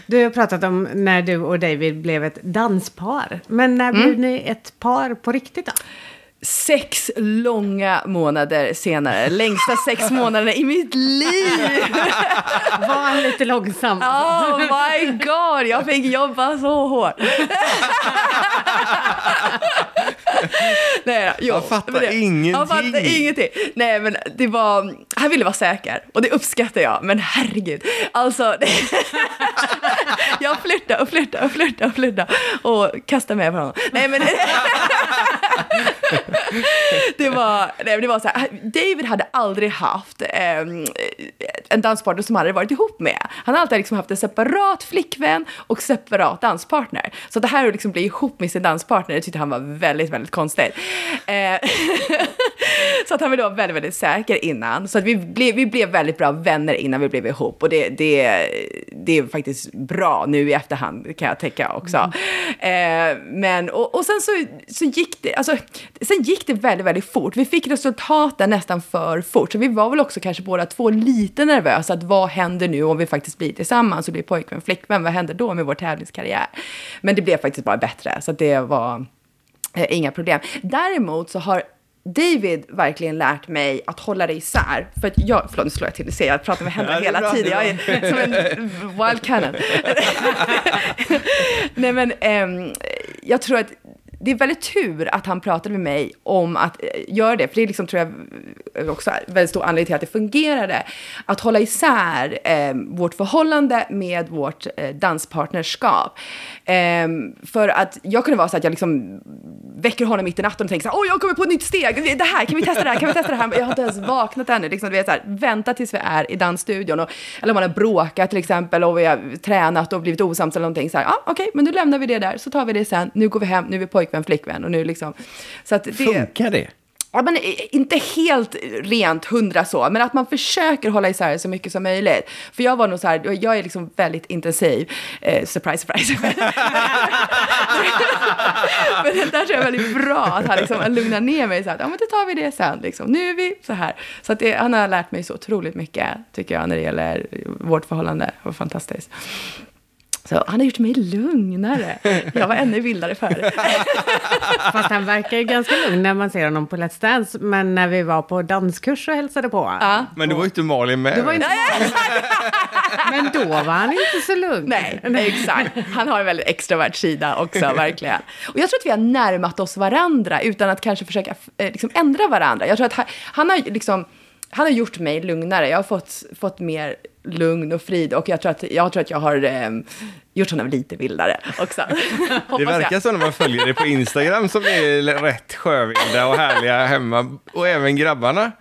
Du har pratat om när du och David blev ett danspar. Men när mm. blev ni ett par på riktigt då? Sex långa månader senare. Längsta sex månaderna i mitt liv. Var han lite långsam? Oh my god, jag fick jobba så hårt. Nej, jo, han fattar det, ingenting. Han fattar ingenting. Nej, men det var, han ville vara säker och det uppskattar jag. Men herregud, alltså. jag flörtade och flörtade och flörtade och flörtade och kastade med på honom. Nej, men det var, nej, det var så här, David hade aldrig haft eh, en danspartner som han hade varit ihop med. Han har alltid liksom haft en separat flickvän och separat danspartner. Så det här att liksom bli ihop med sin danspartner, det tyckte han var väldigt, väldigt konstigt. Eh, så att han ville vara väldigt, väldigt säker innan. Så att vi blev, vi blev väldigt bra vänner innan vi blev ihop. Och det, det, det är faktiskt bra nu i efterhand, kan jag tänka också. Mm. Eh, men, och, och sen så, så gick det, alltså, sen gick det väldigt, väldigt fort. Vi fick resultaten nästan för fort. Så vi var väl också kanske båda två lite nervösa. Att vad händer nu om vi faktiskt blir tillsammans och blir pojkvän, flickvän? Vad händer då med vår tävlingskarriär? Men det blev faktiskt bara bättre. Så det var eh, inga problem. Däremot så har David verkligen lärt mig att hålla det isär. För att jag, förlåt nu slår jag till, ser jag pratar med händerna hela tiden. Jag är som en wild cannon. Nej men, um, jag tror att det är väldigt tur att han pratade med mig om att eh, göra det. För det är liksom, tror jag, eh, också väldigt stor anledning till att det fungerade. Att hålla isär eh, vårt förhållande med vårt eh, danspartnerskap. Eh, för att jag kunde vara så att jag liksom väcker honom mitt i natten och tänker så här, åh, jag kommer på ett nytt steg, det här, kan vi testa det här, kan vi testa det här? Jag har inte ens vaknat ännu, liksom, du vet, så här, vänta tills vi är i dansstudion. Och, eller om man har bråkat till exempel och vi har tränat och blivit osams eller någonting, så här, ah, okej, okay, men nu lämnar vi det där, så tar vi det sen, nu går vi hem, nu är vi pojkvän, flickvän och nu liksom. Så att det, Funkar det? Ja, men eh, inte helt rent hundra så, men att man försöker hålla isär så mycket som möjligt. För jag var nog så här, jag är liksom väldigt intensiv. Eh, surprise, surprise. men det där tror jag är väldigt bra, att han liksom lugnar ner mig så här, ja men då tar vi det sen, liksom. nu är vi så här. Så att det, han har lärt mig så otroligt mycket, tycker jag, när det gäller vårt förhållande. Det var fantastiskt. Så han har gjort mig lugnare. Jag var ännu vildare förr. Fast han verkar ju ganska lugn när man ser honom på Let's Dance. Men när vi var på danskurs och hälsade på. Ja. Men du var ju inte Malin med. Du var inte men då var han inte så lugn. Nej, exakt. Han har en väldigt extrovert sida också, verkligen. Och jag tror att vi har närmat oss varandra utan att kanske försöka eh, liksom, ändra varandra. Jag tror att han, han har liksom han har gjort mig lugnare. Jag har fått, fått mer lugn och frid och jag tror att jag, tror att jag har eh, gjort honom lite vildare också. det verkar så när man följer dig på Instagram som är rätt sjövilda och härliga hemma och även grabbarna.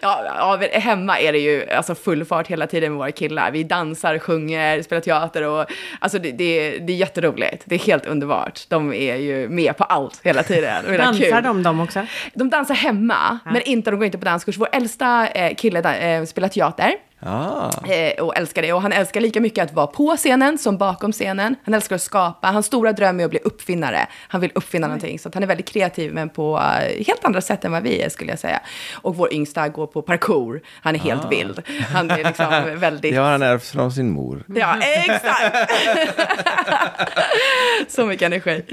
Ja, ja, hemma är det ju alltså full fart hela tiden med våra killar. Vi dansar, sjunger, spelar teater och alltså det, det, det är jätteroligt. Det är helt underbart. De är ju med på allt hela tiden. dansar kul. de dem också? De dansar hemma, ja. men inte, de går inte på danskurs. Vår äldsta eh, kille eh, spelar teater. Ah. Eh, och älskar det. Och han älskar lika mycket att vara på scenen som bakom scenen. Han älskar att skapa. Hans stora dröm är att bli uppfinnare. Han vill uppfinna mm. någonting. Så han är väldigt kreativ, men på uh, helt andra sätt än vad vi är, skulle jag säga. Och vår yngsta går på parkour. Han är helt ah. vild. Han är liksom väldigt... Det har han ärvt från sin mor. Ja, exakt! så mycket energi.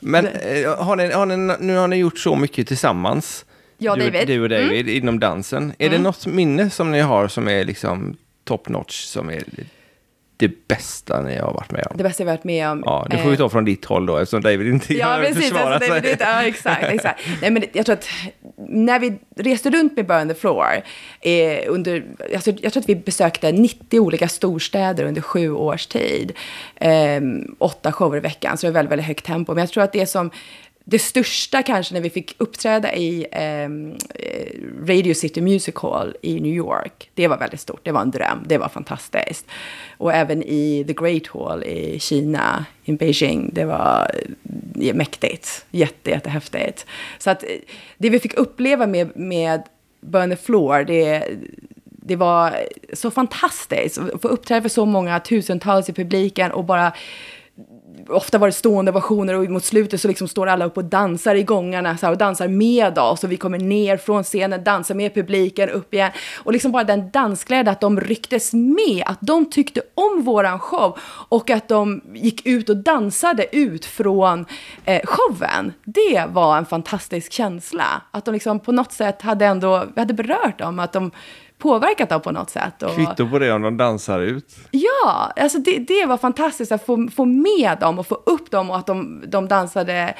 men eh, har ni, har ni, nu har ni gjort så mycket tillsammans. Ja, du, David. Du och David mm. inom dansen. Är mm. det något minne som ni har som är liksom top notch, som är det bästa ni har varit med om? Det bästa jag varit med om? Ja, det får vi ta från ditt håll då, eftersom David inte ja, kan precis, försvara alltså, sig. David, ja, exakt, exakt. Nej, men jag tror att när vi reste runt med Burn the Floor, eh, under, alltså, jag tror att vi besökte 90 olika storstäder under sju års tid. Eh, åtta shower i veckan, så det var väldigt, väldigt högt tempo. Men jag tror att det som det största kanske när vi fick uppträda i ehm, eh, Radio City Music Hall i New York. Det var väldigt stort, det var en dröm, det var fantastiskt. Och även i The Great Hall i Kina, i Beijing, det var eh, mäktigt. Jätte, jättehäftigt. Så att eh, det vi fick uppleva med, med Burn the Floor, det, det var så fantastiskt. Att få uppträda för så många tusentals i publiken och bara ofta var det stående versioner och mot slutet så liksom står alla upp och dansar i gångarna så här, och dansar med oss och vi kommer ner från scenen, dansar med publiken upp igen. Och liksom bara den dansglädjen, att de rycktes med, att de tyckte om våran show och att de gick ut och dansade ut från eh, showen. Det var en fantastisk känsla. Att de liksom på något sätt hade ändå, vi hade berört dem, att de påverkat av på något sätt. Och... Kvitto på det om de dansar ut. Ja, alltså det, det var fantastiskt att få, få med dem och få upp dem och att de, de dansade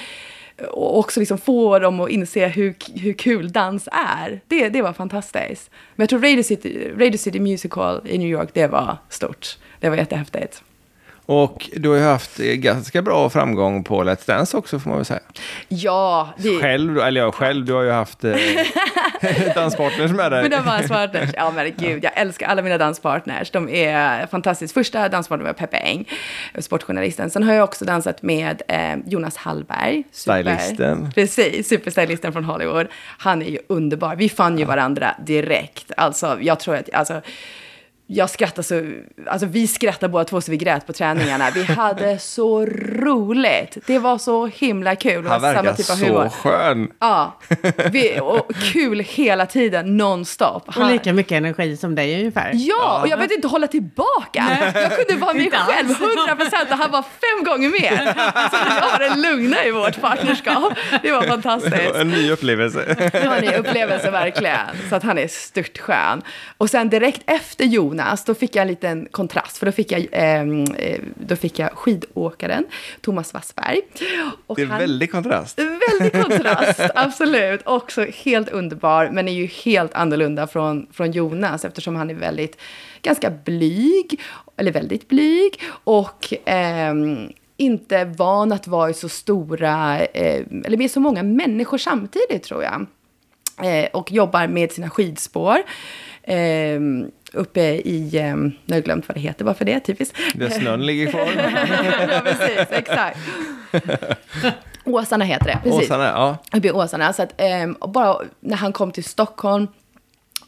och också liksom få dem att inse hur, hur kul dans är. Det, det var fantastiskt. Men jag tror Radio City, Radio City Music Hall i New York, det var stort. Det var jättehäftigt. Och du har ju haft ganska bra framgång på Let's Dance också får man väl säga. Ja. Det... Själv, eller jag själv, du har ju haft eh, danspartners med dig. Mina danspartners, ja men gud, jag älskar alla mina danspartners. De är fantastiska. Första danspartnern var Peppe Eng, sportjournalisten. Sen har jag också dansat med eh, Jonas Hallberg. Super, Stylisten. Precis, superstylisten från Hollywood. Han är ju underbar. Vi fann ju varandra direkt. Alltså, jag tror att, alltså, jag skrattar så, alltså vi skrattar båda två så vi grät på träningarna. Vi hade så roligt. Det var så himla kul. Han verkar samma typ av så humor. skön. Ja, vi, och kul hela tiden, nonstop. Han, och lika mycket energi som dig ungefär. Ja, och jag behövde inte hålla tillbaka. Nej. Jag kunde vara mig själv, 100 procent, och han var fem gånger mer. Så jag var den lugna i vårt partnerskap. Det var fantastiskt. Det var en ny upplevelse. Det var en ny upplevelse, verkligen. Så att han är stört skön. Och sen direkt efter Jon Jonas, då fick jag en liten kontrast. För då fick jag, ehm, eh, då fick jag skidåkaren Thomas Wassberg. Och Det är han- väldigt kontrast. Väldigt kontrast, absolut. Också helt underbar, men är ju helt annorlunda från, från Jonas eftersom han är väldigt, ganska blyg, eller väldigt blyg och ehm, inte van att vara i så stora, eh, eller med så många människor samtidigt tror jag. Eh, och jobbar med sina skidspår. Eh, uppe i, eh, nu har jag glömt vad det heter, varför det? Typiskt. Där snön ligger kvar. ja, precis, exakt. Åsarna heter det, precis. Åsarna, ja. Uppe i Åsarna. Så att, och bara när han kom till Stockholm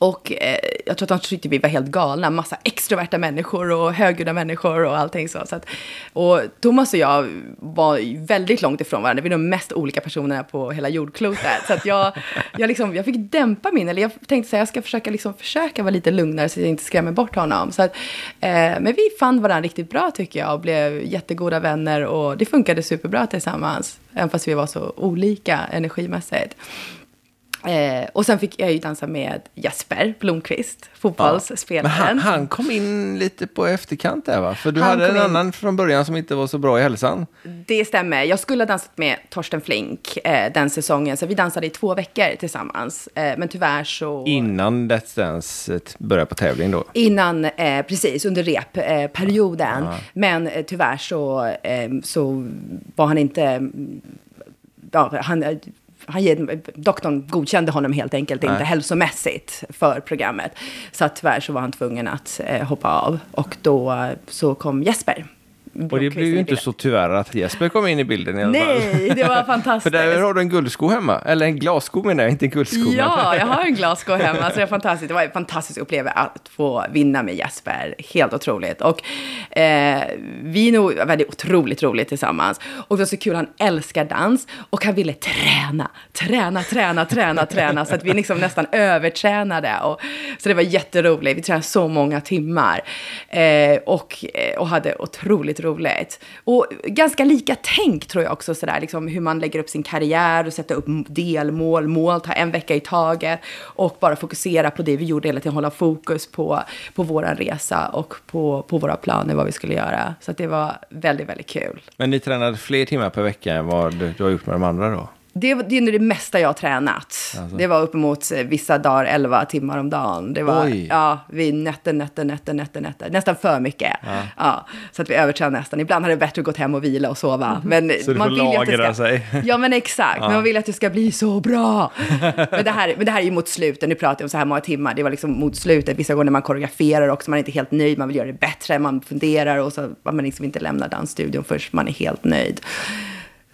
och eh, jag tror att de tyckte vi var helt galna. Massa extroverta människor och högljudda människor och allting så. så att, och Thomas och jag var väldigt långt ifrån varandra. Vi är de mest olika personerna på hela jordklotet. Så att jag, jag, liksom, jag fick dämpa min, eller jag tänkte säga jag ska försöka, liksom, försöka vara lite lugnare så att jag inte skrämmer bort honom. Så att, eh, men vi fann varandra riktigt bra tycker jag och blev jättegoda vänner och det funkade superbra tillsammans. Även fast vi var så olika energimässigt. Eh, och sen fick jag ju dansa med Jesper Blomqvist, Men han, fotbollsspelaren. han kom in lite på efterkant där va? För du Han hade en in- annan från början som inte var så bra i hälsan. Det stämmer. Jag skulle ha dansat med Torsten Flink eh, den säsongen, så vi dansade i två veckor tillsammans. Eh, men tyvärr så... Innan Let's Dance eh, började på tävling då. Innan, eh, precis, under repperioden. Eh, perioden. Men tyvärr så, så var han inte... Ja, han, han, doktorn godkände honom helt enkelt inte Nej. hälsomässigt för programmet. Så att tyvärr så var han tvungen att eh, hoppa av. Och då eh, så kom Jesper. Och det blev ju inte så tyvärr att Jesper kom in i bilden i alla fall. Nej, det var fantastiskt. För där har du en guldsko hemma. Eller en glassko menar jag, inte en guldsko. Ja, jag har en glassko hemma, så det är fantastiskt. Det var en fantastisk upplevelse att få vinna med Jesper. Helt otroligt. Och eh, vi är nog väldigt otroligt roligt tillsammans. Och det var så kul, han älskar dans och han ville träna, träna, träna, träna, träna. Så att vi liksom nästan övertränade. Och, så det var jätteroligt. Vi tränade så många timmar. Eh, och, eh, och hade otroligt roligt. Och ganska lika tänk tror jag också, sådär, liksom, hur man lägger upp sin karriär och sätter upp delmål, mål, ta en vecka i taget och bara fokusera på det vi gjorde hela tiden, hålla fokus på, på vår resa och på, på våra planer, vad vi skulle göra. Så att det var väldigt, väldigt kul. Men ni tränade fler timmar per vecka än vad du har gjort med de andra då? Det, det är det mesta jag har tränat. Det var uppemot eh, vissa dagar 11 timmar om dagen. Det var, Oj. ja, vi nätter, nätter, nätter, nätter, nätter. Nästan för mycket. Ja. så att vi övertränade nästan. Ibland hade det bättre att gå hem och vila och sova. Men Mhm. Så man får vill lagra ska, sig. Ja, men exakt. Men man vill att det ska bli så bra. men, det här, men det här är ju mot slutet. Nu pratar jag om så här många timmar. Det var liksom mot slutet. Vissa gånger när man koreograferar också. Man är inte helt nöjd. Man vill göra det bättre. Man funderar och så att man liksom inte lämnar dansstudion förrän man är helt nöjd.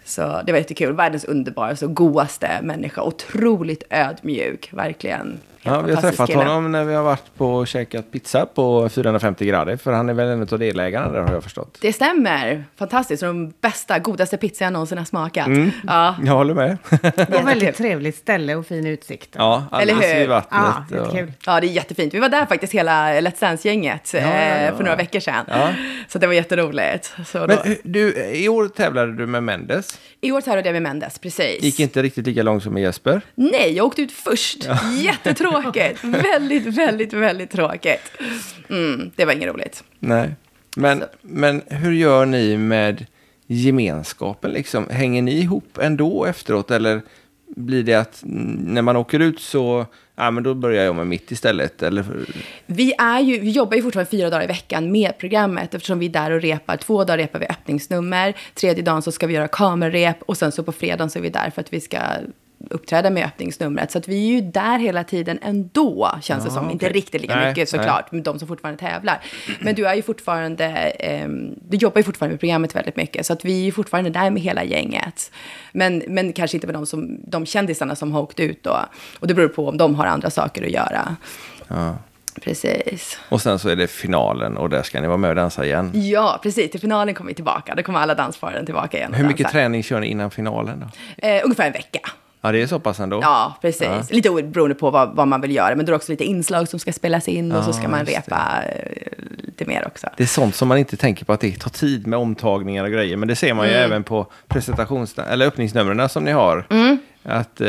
Så det var jättekul. Världens underbaraste och godaste människa. Otroligt ödmjuk, verkligen. Ja, vi har träffat kille. honom när vi har varit på och käkat pizza på 450 grader. För han är väl en av delägarna där har jag förstått. Det stämmer. Fantastiskt. De bästa, godaste pizza jag någonsin har smakat. Ja, Jag håller med. Och väldigt trevligt ställe och fin utsikt. ja, Eller alldeles hur? vid vattnet. Ja, och- ja, det är jättefint. Vi var där faktiskt hela Let's Dance-gänget ja, eh, ja. för några veckor sedan. Ja. Så det var jätteroligt. Så Men då, du, i år tävlade du med Mendes. I år tävlade jag med Mendes, precis. Gick inte riktigt lika långt som med Jesper. Nej, jag åkte ut först. Jättetråkigt. väldigt, väldigt, väldigt tråkigt. Mm, det var inget roligt. Nej. Men, men hur gör ni med gemenskapen liksom? Hänger ni ihop ändå efteråt? Eller blir det att när man åker ut så, ja men då börjar jag med mitt istället? Eller, Vi, är ju, vi jobbar ju fortfarande fyra dagar i veckan med programmet eftersom vi är där och repar. Två dagar repar vi öppningsnummer, tredje dagen så ska vi göra kamerarep och sen så på fredagen så är vi där för att vi ska uppträda med öppningsnumret. Så att vi är ju där hela tiden ändå, känns det Ja, som. Inte okej. riktigt lika Nej, mycket såklart, med de som fortfarande tävlar. Men du är ju fortfarande, ehm, du jobbar ju fortfarande med programmet väldigt mycket. Så att vi är ju fortfarande där med hela gänget. Men, men kanske inte med de, som, de kändisarna som har åkt ut då. Och det beror på om de har andra saker att göra. ja. Precis. Och sen så är det finalen och där ska ni vara med och dansa igen. Ja, precis. Till finalen kommer vi tillbaka. Då kommer alla dansparen tillbaka igen. Hur mycket dansar. träning kör ni innan finalen då? Eh, ungefär en vecka. Ja, det är så pass ändå. Ja, precis. Lite beroende på vad, vad man vill göra. Men då är det också lite inslag som ska spelas in och så ska Ja, man repa eh, lite mer också. Det är sånt som man inte tänker på att det tar tid med omtagningar och grejer. Men det ser man ju Mm. även på presentations eller öppningsnumren som ni har. Att eh,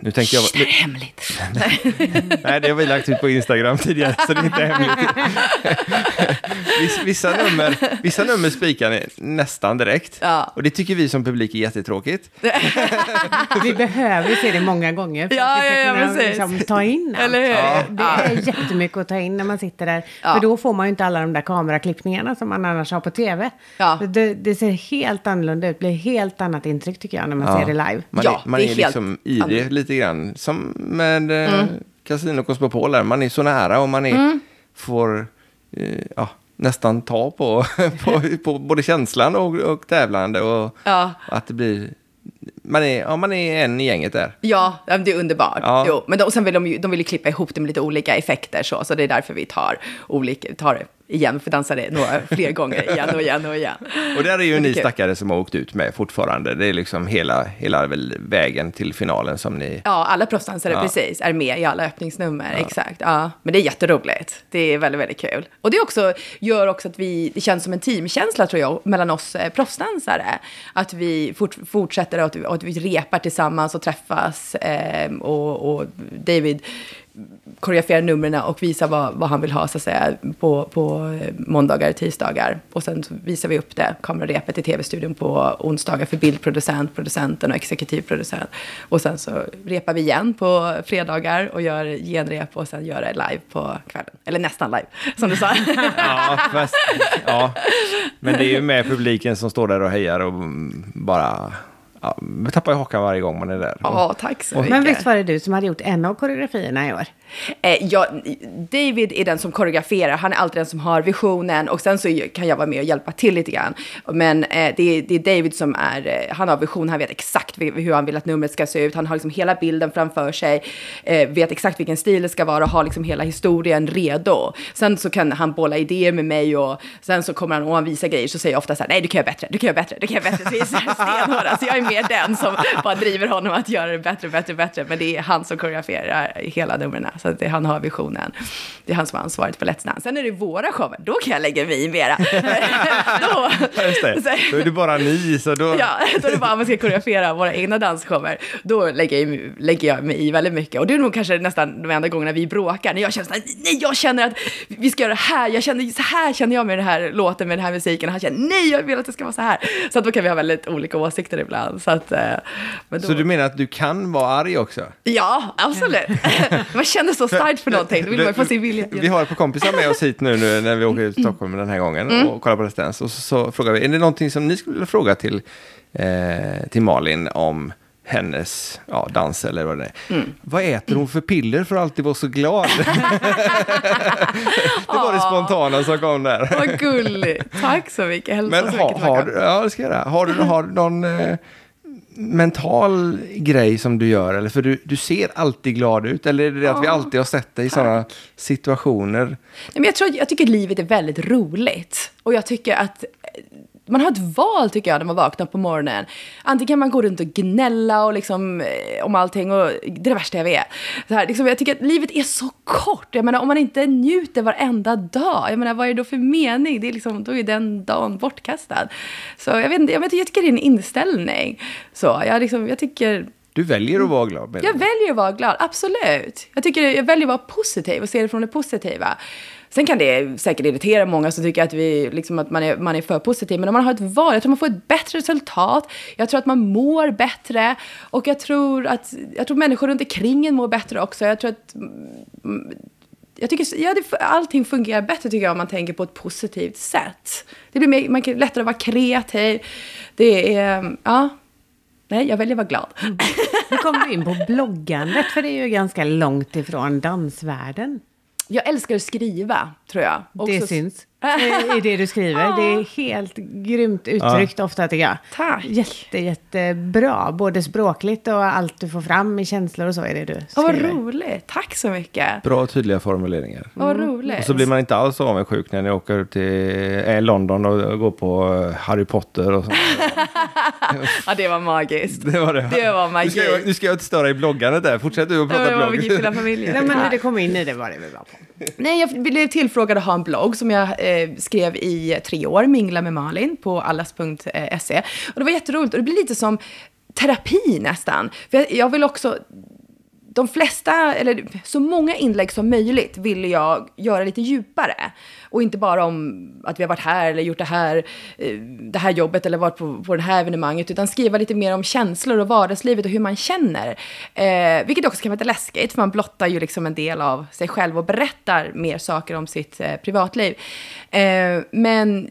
Nu tänkte jag... Shh, det är hemligt. Nej, det har vi lagt ut på Instagram tidigare, så det är inte hemligt. Viss- vissa, nummer, vissa nummer spikar ni nästan direkt. Ja. Och det tycker vi som publik är jättetråkigt. Vi behöver se det många gånger för Ja, att vi ska ja, ja, kunna liksom, ta in allt. Eller hur? Ja. Det är jättemycket att ta in när man sitter där. Ja. För då får man ju inte alla de där kameraklippningarna som man annars har på tv. Ja. Det, det ser helt annorlunda ut, blir helt annat intryck tycker jag när man ser det live. Man Ja, är, man det är, är helt liksom i det annorlunda. lite grann. Som med eh, Mm. Casino Cosmopol där. Man är så nära och man är, Mm. får eh, ja, nästan ta på, på, på både känslan och, och tävlande. Och Ja. att det blir... Man är, ja, man är en i gänget där. Ja, ja, det är underbart. Ja. Jo, men de, och sen vill de, ju, de vill ju klippa ihop det med lite olika effekter så, så det är därför vi tar, olika, tar det igen, för dansa det några fler gånger igen och igen och igen. Och där är ju ni stackare som har åkt ut med fortfarande. Det är liksom hela, hela vägen till finalen som ni... Ja, alla proffsdansare Ja. precis är med i alla öppningsnummer, exakt. Ja, men det är jätteroligt. Det är väldigt, väldigt kul. Och det också, gör också att vi, det känns som en teamkänsla tror jag, mellan oss eh, proffsdansare. Att vi fort, fortsätter att, att vi repar tillsammans och träffas. Eh, och, och David koreograferar numren och visar vad, vad han vill ha så att säga, på, på eh, måndagar, tisdagar. Och sen så visar vi upp det, kamerarepet i tv-studion på onsdagar för bildproducent, producenten och exekutiv producent. Och sen så repar vi igen på fredagar och gör genrep och sen gör det live på kvällen. Eller nästan live, som du sa. Ja, fast, ja. Men det är ju med publiken som står där och hejar och bara... Ja, man tappar ju hakan varje gång man är där. Ja, tack så mycket. Men visst var det du som hade gjort en av koreografierna i år? Eh, jag, David är den som koreograferar, han är alltid den som har visionen och sen så kan jag vara med och hjälpa till lite grann. Men eh, det, är, det är David som är, eh, han har vision, han vet exakt hur han vill att numret ska se ut, han har liksom hela bilden framför sig, eh, vet exakt vilken stil det ska vara och har liksom hela historien redo. Sen så kan han bolla idéer med mig och sen så kommer han och han visar grejer så säger jag ofta så här, nej du kan göra bättre, du kan göra bättre, du kan göra bättre. Så vi är så här stenhårda, så jag är mer den som bara driver honom att göra det bättre, bättre, bättre. Men det är han som koreograferar hela numren. Så det, han har visionen. Det är han som har ansvaret för Let's Dance. Sen är det våra shower, då kan jag lägga mig i mera. då, Just det. Då är det bara ni, så då... Ja, då är det bara om man ska koreografera våra egna dansshower. Då lägger jag, i- lägger jag mig i väldigt mycket. Och det är nog kanske nästan de enda gångerna vi bråkar. När jag känner så här, nej, jag känner att vi ska göra det här. Jag känner, så här känner jag med den här låten, med den här musiken. Och han känner, nej, jag vill att det ska vara så här. Så att då kan vi ha väldigt olika åsikter ibland. Så, att, eh, då, Så du menar att du kan vara arg också? Ja, absolut. man känner så starkt för någonting. Då vill man ju få sin vilja. Vi har ett par kompisar med oss hit nu, nu när vi åker till Stockholm den här gången Mm. och kollar på Let's. Och så, så frågar vi, är det någonting som ni skulle vilja fråga till, eh, till Malin om hennes ja, dans eller vad det är. Mm. Vad äter hon för piller för att alltid vara så glad? det var det spontana som kom där. Vad gulligt. Tack så mycket. Hälsa Men så ha, mycket har, tillbaka. du, ja, det ska jag göra. har du har du någon eh, mental grej som du gör? Eller för du, du ser alltid glad ut. Eller är det det att vi alltid har sett dig i sådana situationer? Nej, men jag, tror, jag tycker livet är väldigt roligt. Och jag tycker att man har ett val tycker jag när man vaknar på morgonen. Antingen kan man gå runt och gnälla och liksom, eh, om allting och det är det värsta jag vet. Så här, liksom, jag tycker att livet är så kort. Jag menar om man inte njuter varenda dag. Jag menar vad är det då för mening? Det är liksom, då är den dagen bortkastad. Så jag vet inte, jag, vet, jag tycker det är en inställning. Så jag, liksom, jag tycker Du väljer att vara glad. menar jag väljer att vara glad, absolut. Jag, tycker, jag väljer att vara positiv och se det från det positiva. Sen kan det säkert irritera många som tycker att, vi, liksom, att man, är, man är för positiv. Men om man har ett val, jag tror man får ett bättre resultat. Jag tror att man mår bättre. Och jag tror att jag tror människor runt omkring en mår bättre också. Jag tror att mm, jag tycker, ja, det, allting fungerar bättre tycker jag om man tänker på ett positivt sätt. Det blir mer, man kan, lättare att vara kreativ. Det är, ja. Nej, jag väljer att vara glad. Mm. Nu kommer du in på bloggandet? För det är ju ganska långt ifrån dansvärlden. Jag älskar att skriva, tror jag. Det Också- syns eh, i det du skriver. Det är helt grymt uttryckt ofta tycker jag. Tack. Jätte, jättebra. Både språkligt och allt du får fram i känslor och så är det du Ja, vad skriver. roligt. Tack så mycket. Bra och tydliga formuleringar. Vad roligt. Och så blir man inte alls avundsjuk när ni åker till eh, London och går på eh, Harry Potter och sånt. Ja, det var magiskt. Det var det. Det var magi. Nu ska jag, nu ska jag inte störa i bloggandet där. Fortsätt du att Det prata var blogg. hela familjen. Nej, men när det kom in i det var det väl bra på. Nej, jag blev tillfrågad att ha en blogg som jag eh, skrev i tre år, Mingla med Malin, på allas.se. Eh, och det var jätteroligt. Och det blir lite som terapi nästan. För jag, jag vill också, de flesta, eller så många inlägg som möjligt ville jag göra lite djupare. Och inte bara om att vi har varit här eller gjort det här, eh, det här jobbet eller varit på, på det här evenemanget. Utan skriva lite mer om känslor och vardagslivet och hur man känner. Eh, vilket också kan vara lite läskigt, för man blottar ju liksom en del av sig själv och berättar mer saker om sitt eh, privatliv. Eh, men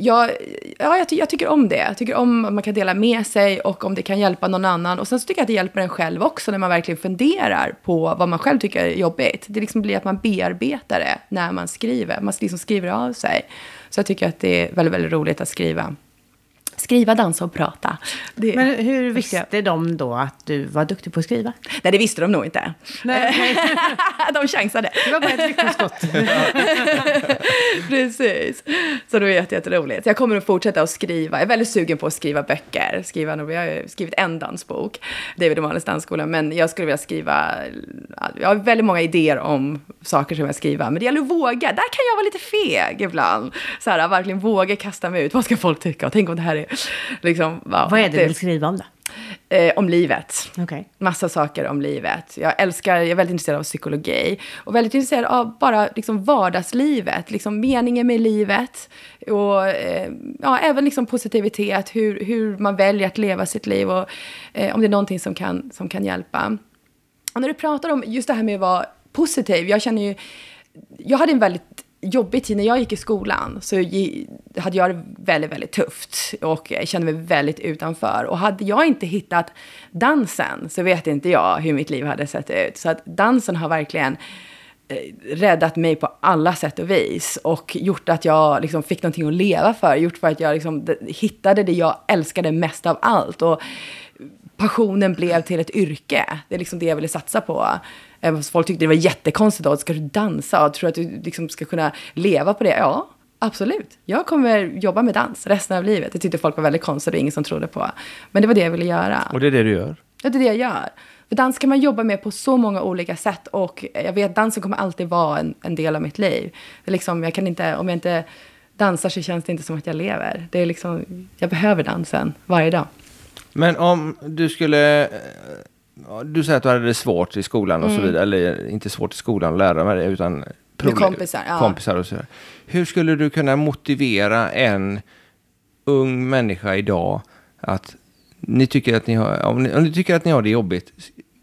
jag, ja, jag, jag, tycker om det. Jag tycker om att man kan dela med sig och om det kan hjälpa någon annan. Och sen så tycker jag att det hjälper en själv också när man verkligen funderar på vad man själv tycker är jobbigt. Det liksom blir att man bearbetar det när man skriver. Man liksom skriver av sig. Så jag tycker att det är väldigt, väldigt roligt att skriva. Skriva, dansa och prata. Det, Men hur visste de då att du var duktig på att skriva? Nej, det visste de nog inte. Nej, nej. de chansade. Det var bara ett ryktesskott. Precis. Så det var jätte, jätteroligt. Jag kommer att fortsätta att skriva. Jag är väldigt sugen på att skriva böcker. Skriva, jag har skrivit en dansbok, David O'Malley's dansskola. Men jag skulle vilja skriva... Jag har väldigt många idéer om saker som jag skriver. Men det gäller att våga. Där kan jag vara lite feg ibland. Så här, verkligen våga kasta mig ut. Vad ska folk tycka? Och tänk om det här är liksom, ja, Vad är det du vill skriva om då? Eh, om livet. Okay. Massa saker om livet. Jag älskar, jag är väldigt intresserad av psykologi. Och väldigt intresserad av bara liksom vardagslivet. Liksom meningen med livet. Och eh, ja, även liksom positivitet. Hur, hur man väljer att leva sitt liv. Och eh, om det är någonting som kan, som kan hjälpa. Och när du pratar om just det här med att vara positiv. Jag känner ju... Jag hade en väldigt jobbig tid när jag gick i skolan så hade jag det väldigt, väldigt tufft och kände mig väldigt utanför. Och hade jag inte hittat dansen så vet inte jag hur mitt liv hade sett ut. Så att dansen har verkligen eh, räddat mig på alla sätt och vis och gjort att jag liksom fick någonting att leva för. Gjort för att jag liksom hittade det jag älskade mest av allt. Och passionen blev till ett yrke. Det är liksom det jag ville satsa på. Folk tyckte det var jättekonstigt då, ska du dansa? Tror du att du liksom ska kunna leva på det? Ja, absolut. Jag kommer jobba med dans resten av livet. Det tyckte folk var väldigt konstigt och ingen som trodde på. Men det var det jag ville göra. Och det är det du gör? Ja, det är det jag gör. För dans kan man jobba med på så många olika sätt. Och jag vet att dansen kommer alltid vara en, en del av mitt liv. Liksom, jag kan inte, om jag inte dansar så känns det inte som att jag lever. Det är liksom, jag behöver dansen varje dag. Men om du skulle du säger att du hade det svårt i skolan och mm. så vidare. Eller inte svårt i skolan att lära mig det, utan problem, kompisar, ja. kompisar och så vidare. Hur skulle du kunna motivera en ung människa idag att ni tycker att ni har, om ni, om ni tycker att ni har det jobbigt,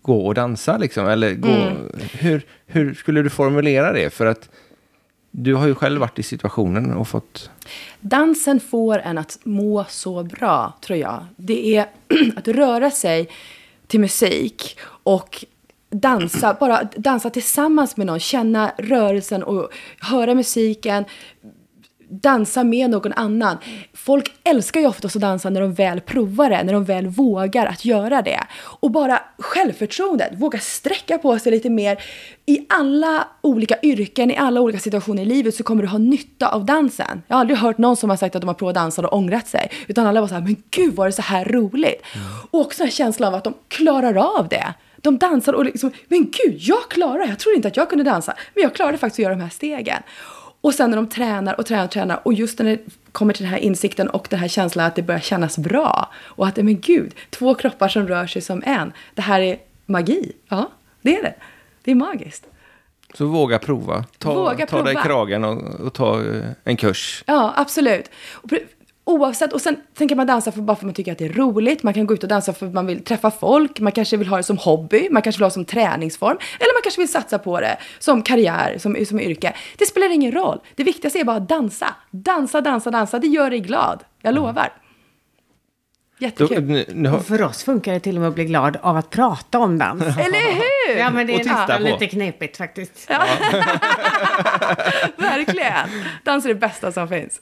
gå och dansa liksom? Eller gå, mm. hur, hur skulle du formulera det? För att du har ju själv varit i situationen och fått... Dansen får en att må så bra, tror jag. Det är att röra sig till musik och dansa, bara dansa tillsammans med någon, känna rörelsen och höra musiken, dansa med någon annan. Folk älskar ju oftast att dansa när de väl provar det, när de väl vågar att göra det. Och bara självförtroendet, våga sträcka på sig lite mer. I alla olika yrken, i alla olika situationer i livet så kommer du ha nytta av dansen. Jag har aldrig hört någon som har sagt att de har provat dansa och ångrat sig. Utan alla var så här, men gud var det så här roligt? Mm. Och också en känsla av att de klarar av det. De dansar och liksom, men gud, jag klarar Jag trodde inte att jag kunde dansa. Men jag klarade faktiskt att göra de här stegen. Och sen när de tränar och tränar och tränar och just när det kommer till den här insikten och den här känslan att det börjar kännas bra. Och att, men gud, två kroppar som rör sig som en. Det här är magi. Ja, det är det. Det är magiskt. Så våga prova. Ta, våga ta prova. dig kragen och, och, ta eh, en kurs. Ja, absolut. Oavsett, och sen, sen kan man dansa för, bara för att man tycker att det är roligt. Man kan gå ut och dansa för att man vill träffa folk. Man kanske vill ha det som hobby. Man kanske vill ha det som träningsform. Eller man kanske vill satsa på det som karriär, som, som yrke. Det spelar ingen roll. Det viktigaste är bara att dansa. Dansa, dansa, dansa. Det gör dig glad. Jag mm. lovar. Jättekul. Då, nu, nu har... För oss funkar det till och med att bli glad av att prata om dans. Eller hur? Ja, men det är lite knepigt faktiskt. Ja. Verkligen. Dans är det bästa som finns.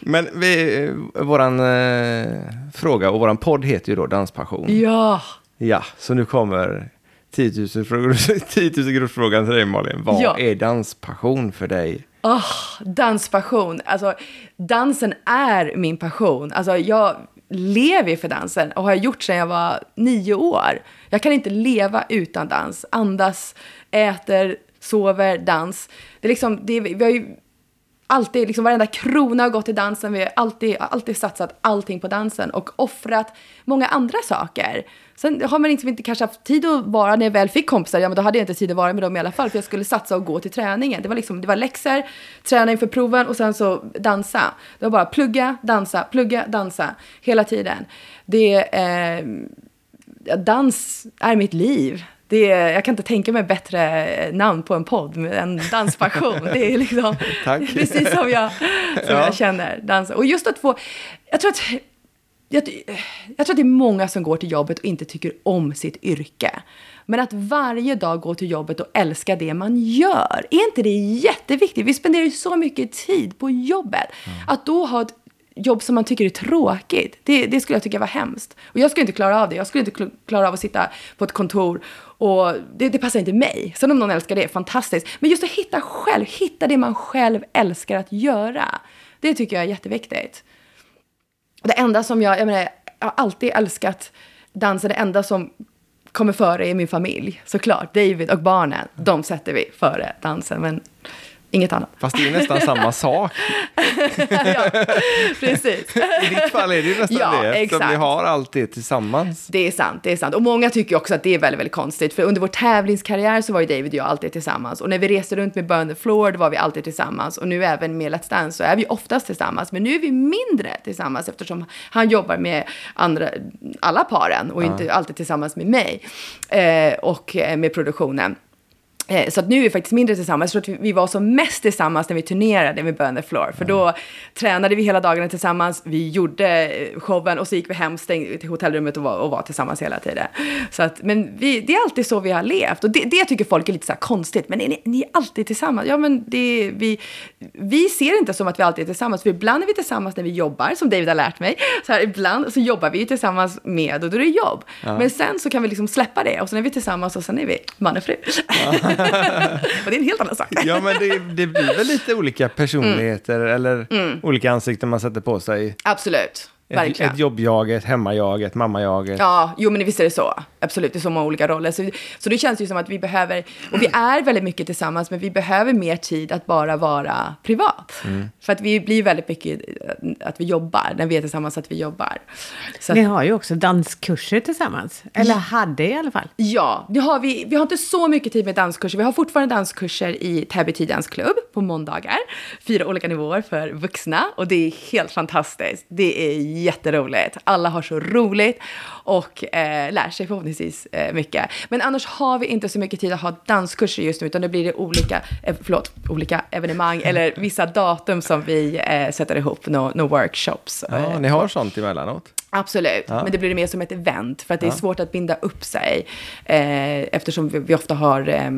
Men vi, våran eh, fråga och våran podd heter ju då Danspassion. Ja. Ja, så nu kommer 10 000, frågor, 10 000 frågan till dig Malin. Vad ja. är danspassion för dig? Oh, danspassion. Alltså, dansen är min passion. Alltså, jag lever för dansen och har gjort sedan jag var nio år. Jag kan inte leva utan dans. Andas, äter, sover, dans. Det är liksom, det är, vi har ju alltid, liksom varenda krona har gått till dansen. Vi har alltid, alltid satsat allting på dansen och offrat många andra saker. Sen har man liksom inte kanske haft tid att vara, när jag väl fick kompisar, ja men då hade jag inte tid att vara med dem i alla fall, för jag skulle satsa och gå till träningen. Det var liksom, det var läxor, träna inför proven och sen så dansa. Det var bara plugga, dansa, plugga, dansa, hela tiden. Det, eh, dans är mitt liv. Det är, jag kan inte tänka mig bättre namn på en podd än Danspassion. Det är liksom precis som, jag, som ja. jag känner. Dansa. Och just att få... Jag tror att, jag, jag tror att det är många som går till jobbet och inte tycker om sitt yrke. Men att varje dag gå till jobbet och älska det man gör, är inte det jätteviktigt? Vi spenderar ju så mycket tid på jobbet. Mm. Att då ha ett jobb som man tycker är tråkigt, det, det, skulle jag tycka var hemskt. Och jag skulle inte klara av det. Jag skulle inte klara av att sitta på ett kontor och det, det passar inte mig. Sen om någon älskar det, fantastiskt. Men just att hitta själv, hitta det man själv älskar att göra. Det tycker jag är jätteviktigt. Det enda som jag, jag menar, jag har alltid älskat dansen. Det enda som kommer före är min familj, såklart. David och barnen, de sätter vi före dansen. Men Inget annat. Fast det är nästan samma sak. ja, precis. I ditt fall är det ju nästan ja, det. Exakt. vi har allt det tillsammans. Det är sant, det är sant. Och många tycker också att det är väldigt, väldigt konstigt. För under vår tävlingskarriär så var ju David och jag alltid tillsammans. Och när vi reste runt med Burn the Floor, då var vi alltid tillsammans. Och nu även med Let's Dance så är vi oftast tillsammans. Men nu är vi mindre tillsammans eftersom han jobbar med andra, alla paren och ja. inte alltid tillsammans med mig. Eh, och eh, med produktionen. Eh, så att nu är vi faktiskt mindre tillsammans. Jag tror att vi var som mest tillsammans när vi turnerade med Burn the Floor. För då tränade vi hela dagarna tillsammans, vi gjorde showen och så gick vi hem, stängde till hotellrummet och var, och var tillsammans hela tiden. Så att, men vi, det är alltid så vi har levt. Och det, det tycker folk är lite så konstigt. Men ni, ni, är alltid tillsammans. Ja, men det, vi, vi ser inte som att vi alltid är tillsammans. För ibland är vi tillsammans när vi jobbar, som David har lärt mig. Så här, ibland så jobbar vi tillsammans med, och då är det jobb. Ja. Men sen så kan vi liksom släppa det. Och sen är vi tillsammans och sen är vi man och fru. Ja. och det är en helt annan sak. ja, men det, det blir väl lite olika personligheter mm. eller mm. olika ansikten man sätter på sig. Absolut. Ett, ett jobbjag, ett hemmajag, ett mammajag. Ja, jo men visst är det så. Absolut, det är så många olika roller. Så, så det känns ju som att vi behöver, och vi är väldigt mycket tillsammans, men vi behöver mer tid att bara vara privat. Mm. För att vi blir väldigt mycket att vi jobbar, när vi är tillsammans, att vi jobbar. Så Ni har ju också danskurser tillsammans, eller hade i alla fall. Ja, det har vi. Vi har inte så mycket tid med danskurser. Vi har fortfarande danskurser i Täby Tiddansklubb på måndagar. Fyra olika nivåer för vuxna och det är helt fantastiskt. Det är jätteroligt. Alla har så roligt och eh, lär sig förhoppningsvis eh, mycket. Men annars har vi inte så mycket tid att ha danskurser just nu, utan då blir det olika, eh, förlåt, olika evenemang eller vissa datum som vi eh, sätter ihop, några no workshops. Ja, ni har sånt emellanåt? Absolut, ja. men det blir mer som ett event för att det är ja. svårt att binda upp sig eh, eftersom vi, vi, ofta har eh,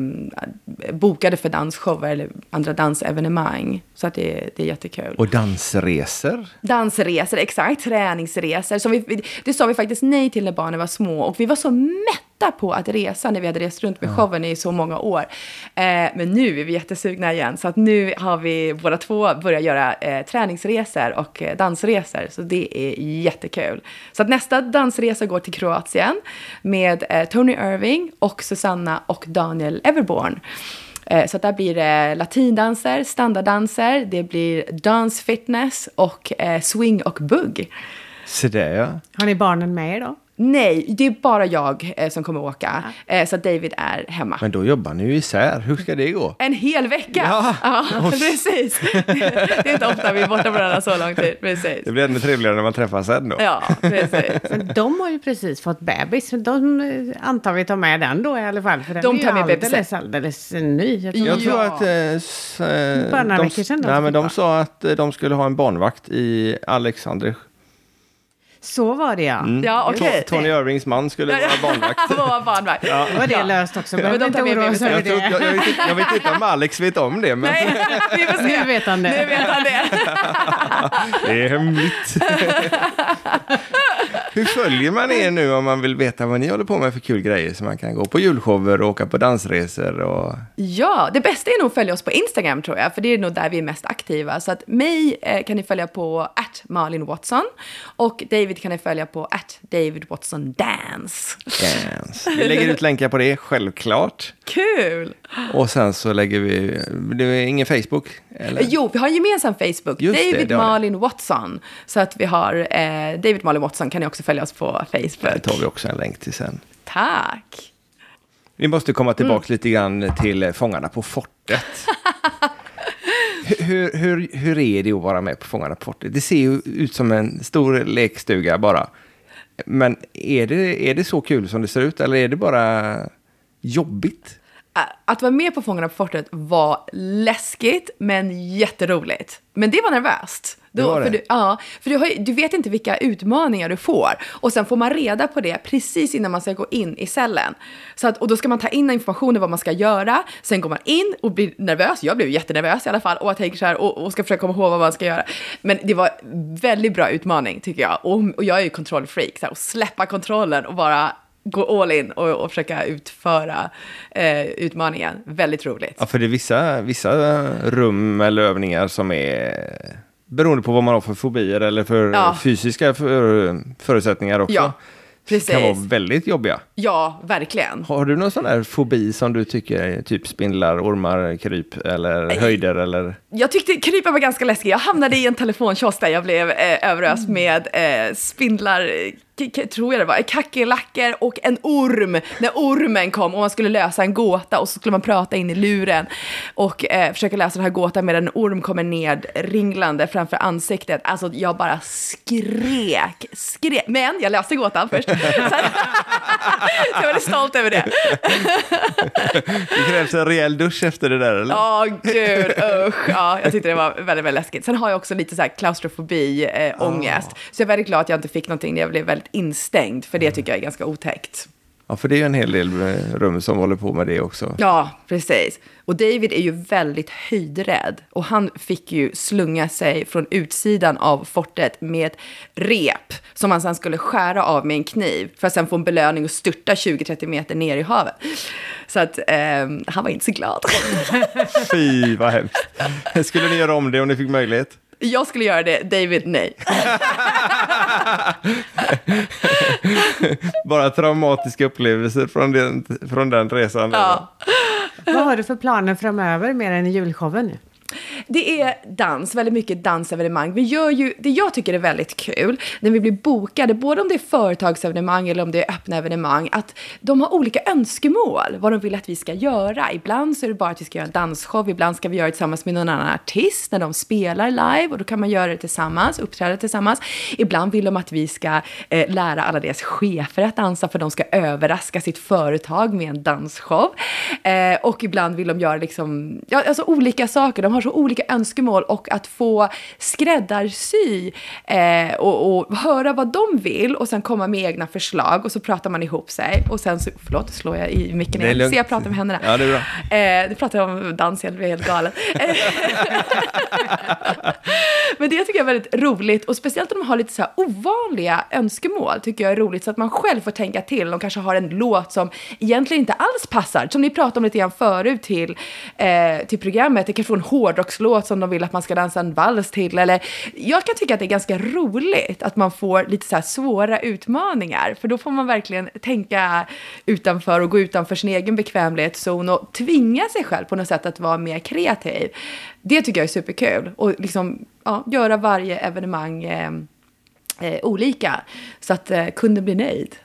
bokade för dansshower eller andra dansevenemang. Så att det, det är jättekul. Och dansresor? Dansresor, exakt. Träningsresor. Som vi, det sa vi faktiskt nej till när barnen var små och vi var så mätta på att resa när vi hade rest runt med ja. showen i så många år. Eh, men nu är vi jättesugna igen så att nu har vi båda två börjat göra eh, träningsresor och eh, dansresor. Så det är jättekul. Så att nästa dansresa går till Kroatien med eh, Tony Irving och Susanna och Daniel Everborn. Eh, så där blir det latindanser, standarddanser, det blir dance fitness och swing och bugg. Så det ja. Har ni barnen med er då? Nej, det är bara jag eh, som kommer åka. Ja. Eh, så David är hemma. Men då jobbar ni ju isär. Hur ska det gå? En hel vecka! Ja, ja precis. det är inte ofta vi är borta varandra så lång tid. Precis. Det blir ännu trevligare när man träffas sen då. Ja, precis. Men de har ju precis fått bebis. De eh, antar vi tar med den då i alla fall. För den de tar med alldeles, bebisen. alldeles ny. Jag tror, jag tror att... Eh, Bara några veckor sedan. Nej, men de sa att de skulle ha en barnvakt i Alexander så var det ja. Mm. ja okay. Tony Irvings man skulle vara barnvakt. vara barnvakt. Ja. Då var det löst också. Men de inte oroa sig jag, jag, jag, vet inte, jag vet inte om Alex vet om det. Men... Nej, vi får se. Nu vet han det. Nu vet han det. det är hemligt. Hur följer man er nu om man vill veta vad ni håller på med för kul grejer? Så man kan gå på julshower och åka på dansresor och... Ja, det bästa är nog att följa oss på Instagram tror jag, för det är nog där vi är mest aktiva. Så att mig eh, kan ni följa på at Malin Watson och David kan ni följa på at David Watson Dance. Dance. Vi lägger ut länkar på det, självklart. Kul! Och sen så lägger vi... Det är ingen Facebook? Eller? Jo, vi har en gemensam Facebook, Just det, David det vi. Malin Watson. Så att vi har eh, David Malin Watson kan ni också följa oss på Det Facebook. tar vi också en länk till sen. Tack! Vi måste komma tillbaka lite grann till eh, Fångarna på fortet. hur, hur, hur är det att vara med på Fångarna på fortet? Det ser ju ut som en stor lekstuga bara. Men är det, är det så kul som det ser ut eller är det bara jobbigt? Att vara med på Fångarna på fortet var läskigt, men jätteroligt. Men det var nervöst. Det. För, du, ja, för du, har, du vet inte vilka utmaningar du får. Och sen får man reda på det precis innan man ska gå in i cellen. Så att, och då ska man ta in information om vad man ska göra. Sen går man in och blir nervös. Jag blev jättenervös i alla fall. Och jag tänker så här, och, och ska försöka komma ihåg vad man ska göra. Men det var väldigt bra utmaning tycker jag. Och, och jag är ju kontrollfreak. Så här, och släppa kontrollen och bara gå all in och, och försöka utföra eh, utmaningen. Väldigt roligt. Ja, för det är vissa, vissa rum eller övningar som är beroende på vad man har för fobier eller för Ja. fysiska för, förutsättningar också. Ja, precis. kan vara väldigt jobbiga. Ja, verkligen. Har du någon sån där fobi som du tycker är typ spindlar, ormar, kryp eller höjder eller? Jag tyckte krypa var ganska läskigt. Jag hamnade i en telefonkiosk där jag blev eh, överöst med eh, spindlar, eh, tror jag det var, kackerlackor och en orm. När ormen kom och man skulle lösa en gåta och så skulle man prata in i luren och eh, försöka lösa den här gåtan medan en orm kommer ned ringlande framför ansiktet. Alltså jag bara skrek, skrek. Men jag löste gåtan först. Så, jag är väldigt stolt över det. Det krävs en rejäl dusch efter det där eller? Ja, gud, usch. Ja, jag tyckte det var väldigt, väldigt läskigt. Sen har jag också lite så här klaustrofobi, eh, ångest. Så jag är väldigt glad att jag inte fick någonting när jag blev väldigt instängd, för det tycker jag är ganska otäckt. Ja, för det är ju en hel del eh, rum som håller på med det också. Ja, precis. Och David är ju väldigt höjdrädd. Och han fick ju slunga sig från utsidan av fortet med ett rep som han sen skulle skära av med en kniv för att sen få en belöning och störta 20-30 meter ner i havet. Så att ehm, han var inte så glad. Fy vad hemskt. Skulle ni göra om det om ni fick möjlighet? Jag skulle göra det, David nej. Bara traumatiska upplevelser från den, från den resan. Ja. Vad har du för planer framöver mer än julshowen? Det är dans, väldigt mycket dansevenemang. Vi gör ju, det jag tycker är väldigt kul, när vi blir bokade, både om det är företagsevenemang eller om det är öppna evenemang, att de har olika önskemål, vad de vill att vi ska göra. Ibland så är det bara att vi ska göra en dansshow, ibland ska vi göra det tillsammans med någon annan artist när de spelar live och då kan man göra det tillsammans, uppträda tillsammans. Ibland vill de att vi ska eh, lära alla deras chefer att dansa för de ska överraska sitt företag med en dansshow. Eh, och ibland vill de göra liksom, ja, alltså olika saker. De har så olika önskemål och att få skräddarsy eh, och, och höra vad de vill och sen komma med egna förslag och så pratar man ihop sig och sen så, förlåt, slår jag i micken igen. lugnt. Så jag pratar med händerna. Ja, det är bra. Eh, du pratar om dans, jag blir helt galen. Men det tycker jag är väldigt roligt och speciellt om de har lite så här ovanliga önskemål tycker jag är roligt så att man själv får tänka till. De kanske har en låt som egentligen inte alls passar, som ni pratade om lite grann förut till, eh, till programmet. Det kanske får en hårdrockslåt som de vill att man ska dansa en vals till eller jag kan tycka att det är ganska roligt att man får lite så här svåra utmaningar för då får man verkligen tänka utanför och gå utanför sin egen bekvämlighetszon och tvinga sig själv på något sätt att vara mer kreativ. Det tycker jag är superkul och liksom ja, göra varje evenemang eh, eh, olika så att eh, kunden blir nöjd.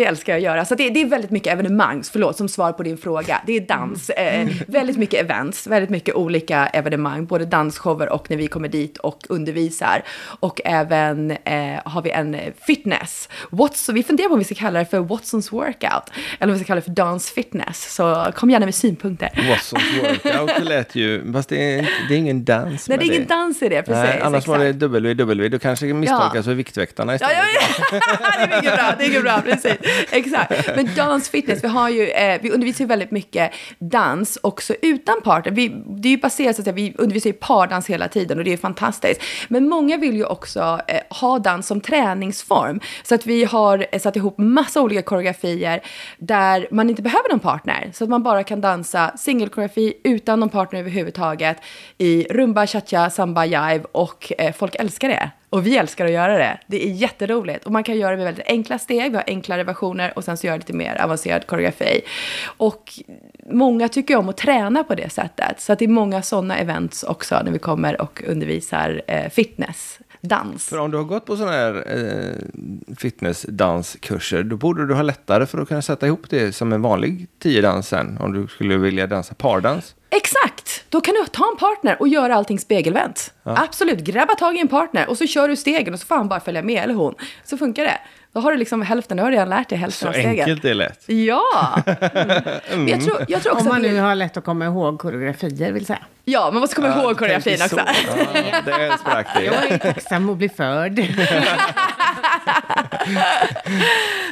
Det älskar jag att göra. Så det, det är väldigt mycket evenemang, förlåt, som svar på din fråga. Det är dans, eh, väldigt mycket events, väldigt mycket olika evenemang, både dansshower och när vi kommer dit och undervisar. Och även eh, har vi en fitness. What's, vi funderar på om vi ska kalla det för Watsons workout, eller om vi ska kalla det för dance fitness. Så kom gärna med synpunkter. Watsons workout det lät ju, fast det är, det är ingen dans Nej, det är ingen dans i det, precis. Nej, annars var det exakt. WW, då kanske det misstolkas för Viktväktarna Ja, istället. ja, ja. det är mycket bra, det är mycket bra, precis. Exakt. Men dansfitness, vi, har ju, eh, vi undervisar ju väldigt mycket dans också utan partner. Vi, det är ju baserat så att vi undervisar ju pardans hela tiden och det är fantastiskt. Men många vill ju också eh, ha dans som träningsform. Så att vi har eh, satt ihop massa olika koreografier där man inte behöver någon partner. Så att man bara kan dansa singelkoreografi utan någon partner överhuvudtaget i rumba, cha-cha, samba, jive och eh, folk älskar det. Och vi älskar att göra det. Det är jätteroligt. Och man kan göra det med väldigt enkla steg. Vi har enklare versioner och sen så gör lite mer avancerad koreografi. Och många tycker om att träna på det sättet. Så att det är många sådana events också när vi kommer och undervisar eh, fitness dans. För om du har gått på sådana här eh, fitnessdanskurser, då borde du ha lättare för att kunna sätta ihop det som en vanlig tiodans sen, om du skulle vilja dansa pardans. Exakt! Då kan du ta en partner och göra allting spegelvänt. Ja. Absolut, grabba tag i en partner och så kör du stegen och så får han bara följa med, eller hon. Så funkar det. Då har du liksom hälften, du har redan lärt dig hälften av stegen. Så enkelt det är lätt. Ja! Mm. Jag tror, jag tror också Om man nu har lätt att komma ihåg koreografier, vill säga. Ja, man måste komma ja, ihåg koreografin också. Ja, det sprack det. Jag är tacksam att bli förd.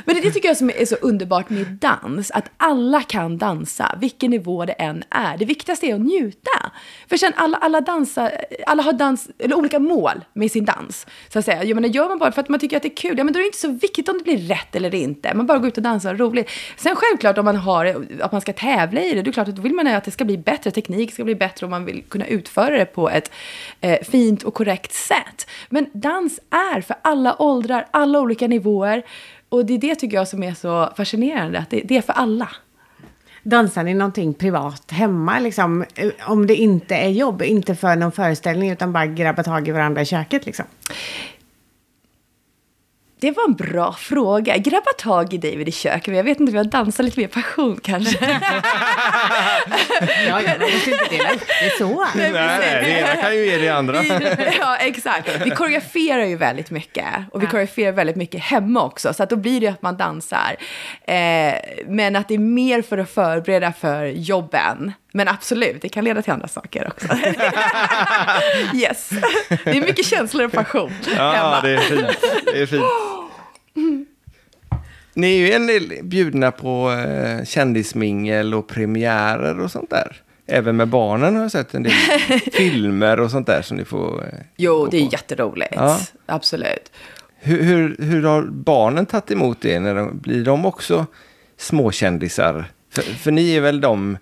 Men det, det tycker jag som är så underbart med dans, att alla kan dansa, vilken nivå det än är. Det viktigaste är att njuta. För sen alla, alla dansar, alla har dans, eller olika mål med sin dans. Så att säga. Jag menar, gör man bara för att man tycker att det är kul, ja men då är det inte så viktigt om det blir rätt eller inte. Man bara går ut och dansar och roligt. Sen självklart om man har, att man ska tävla i det, det är klart att då vill man att det ska bli bättre, teknik ska bli bättre och man vill kunna utföra det på ett eh, fint och korrekt sätt. Men dans är för alla åldrar, alla olika nivåer. Och det är det tycker jag som är så fascinerande, att det, det är för alla. Dansar ni någonting privat hemma, liksom? Om det inte är jobb, inte för någon föreställning, utan bara grabba tag i varandra i köket, liksom? Det var en bra fråga. Grabba tag i David i köket, men jag vet inte om jag dansar lite mer passion kanske. ja, jag måste inte dela upp det så. Nej, nej, det ena kan ju ge det andra. ja, exakt. Vi koreograferar ju väldigt mycket. Och vi ja. koreograferar väldigt mycket hemma också. Så att då blir det att man dansar. Eh, men att det är mer för att förbereda för jobben. Men absolut, det kan leda till andra saker också. yes. Det är mycket känslor och passion Ja, hemma. det är fint. Det är fint. Ni är ju en del bjudna på eh, kändismingel och premiärer och sånt där. Även med barnen har jag sett en del filmer och sånt där som ni får eh, Jo, det är på. jätteroligt. Ja. Absolut. Hur, hur, hur, har barnen tagit emot det? När de, blir de också småkändisar? För, för ni är väl de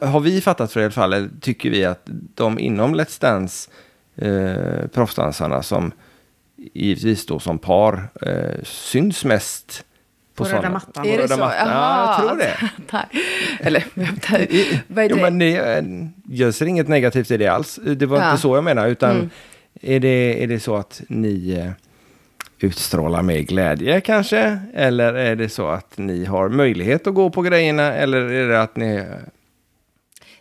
har vi fattat för i alla fall, tycker vi att de inom Let's Dance, eh, proffsdansarna som givetvis då som par eh, syns mest på, på röda mattan. Är det så? Mattan. Ja, jag tror det. Eller, vad är det? Jo, men det, jag ser inget negativt i det alls. Det var ja. inte så jag menar, utan mm. är, det, är det så att ni eh, utstrålar mer glädje kanske? Eller är det så att ni har möjlighet att gå på grejerna? Eller är det att ni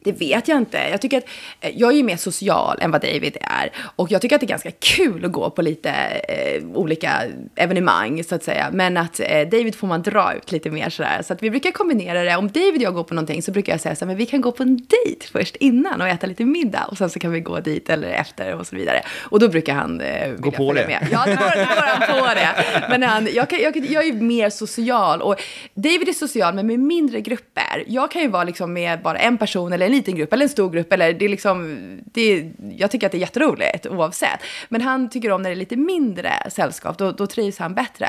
det vet jag inte. Jag tycker att eh, jag är ju mer social än vad David är. Och jag tycker att det är ganska kul att gå på lite eh, olika evenemang så att säga. Men att eh, David får man dra ut lite mer sådär. Så att vi brukar kombinera det. Om David och jag går på någonting så brukar jag säga så här, men vi kan gå på en dejt först innan och äta lite middag. Och sen så kan vi gå dit eller efter och så vidare. Och då brukar han eh, Gå på det? Med. Ja, då går, han på det. Men han, jag, kan, jag, jag är mer social. Och David är social men med mindre grupper. Jag kan ju vara liksom med bara en person eller en liten grupp eller en stor grupp. Eller det är liksom, det jag tycker att det är jätteroligt oavsett. Men han tycker om när det är lite mindre sällskap, då, då trivs han bättre.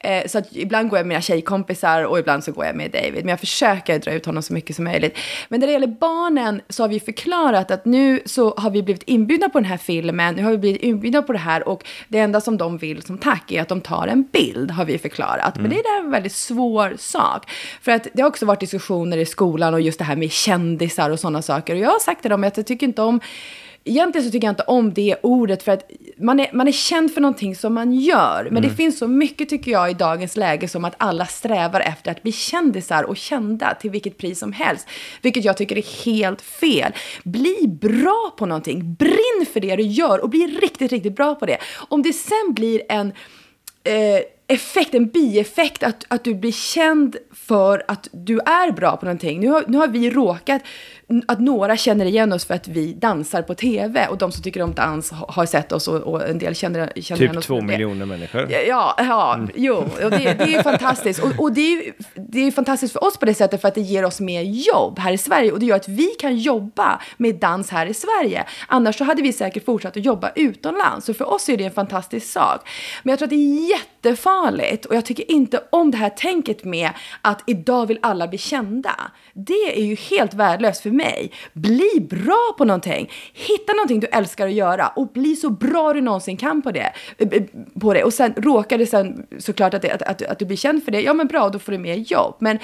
Eh, så att ibland går jag med mina tjejkompisar och ibland så går jag med David. Men jag försöker dra ut honom så mycket som möjligt. Men när det gäller barnen så har vi förklarat att nu så har vi blivit inbjudna på den här filmen, nu har vi blivit inbjudna på det här och det enda som de vill som tack är att de tar en bild, har vi förklarat. Mm. Men det är en väldigt svår sak. För att det har också varit diskussioner i skolan och just det här med kändisar och sådana saker. Och jag har sagt till dem att jag tycker inte om Egentligen så tycker jag inte om det ordet för att man är, man är känd för någonting som man gör. Men mm. det finns så mycket tycker jag i dagens läge som att alla strävar efter att bli kändisar och kända till vilket pris som helst. Vilket jag tycker är helt fel. Bli bra på någonting, brinn för det du gör och bli riktigt, riktigt bra på det. Om det sen blir en eh, effekt, en bieffekt, att, att du blir känd för att du är bra på någonting. Nu har, nu har vi råkat att några känner igen oss för att vi dansar på tv och de som tycker om dans har sett oss och, och en del känner, känner typ igen oss. Typ två miljoner människor. Ja, ja mm. jo, och det, det är fantastiskt. Och, och, det, är, det är fantastiskt för oss på det sättet för att det ger oss mer jobb här i Sverige och det gör att vi kan jobba med dans här i Sverige. Annars så hade vi säkert fortsatt att jobba utomlands. Så för oss är det en fantastisk sak. Men jag tror att det är jättefarligt och jag tycker inte om det här tänket med att idag vill alla bli kända. Det är ju helt värdelöst för mig. Bli bra på någonting. Hitta någonting du älskar att göra och bli så bra du någonsin kan på det. Eh, eh, på det. Och sen råkar det sen såklart att, det, att, att, att, du blir känd för det. Ja men bra, då får du mer jobb. Men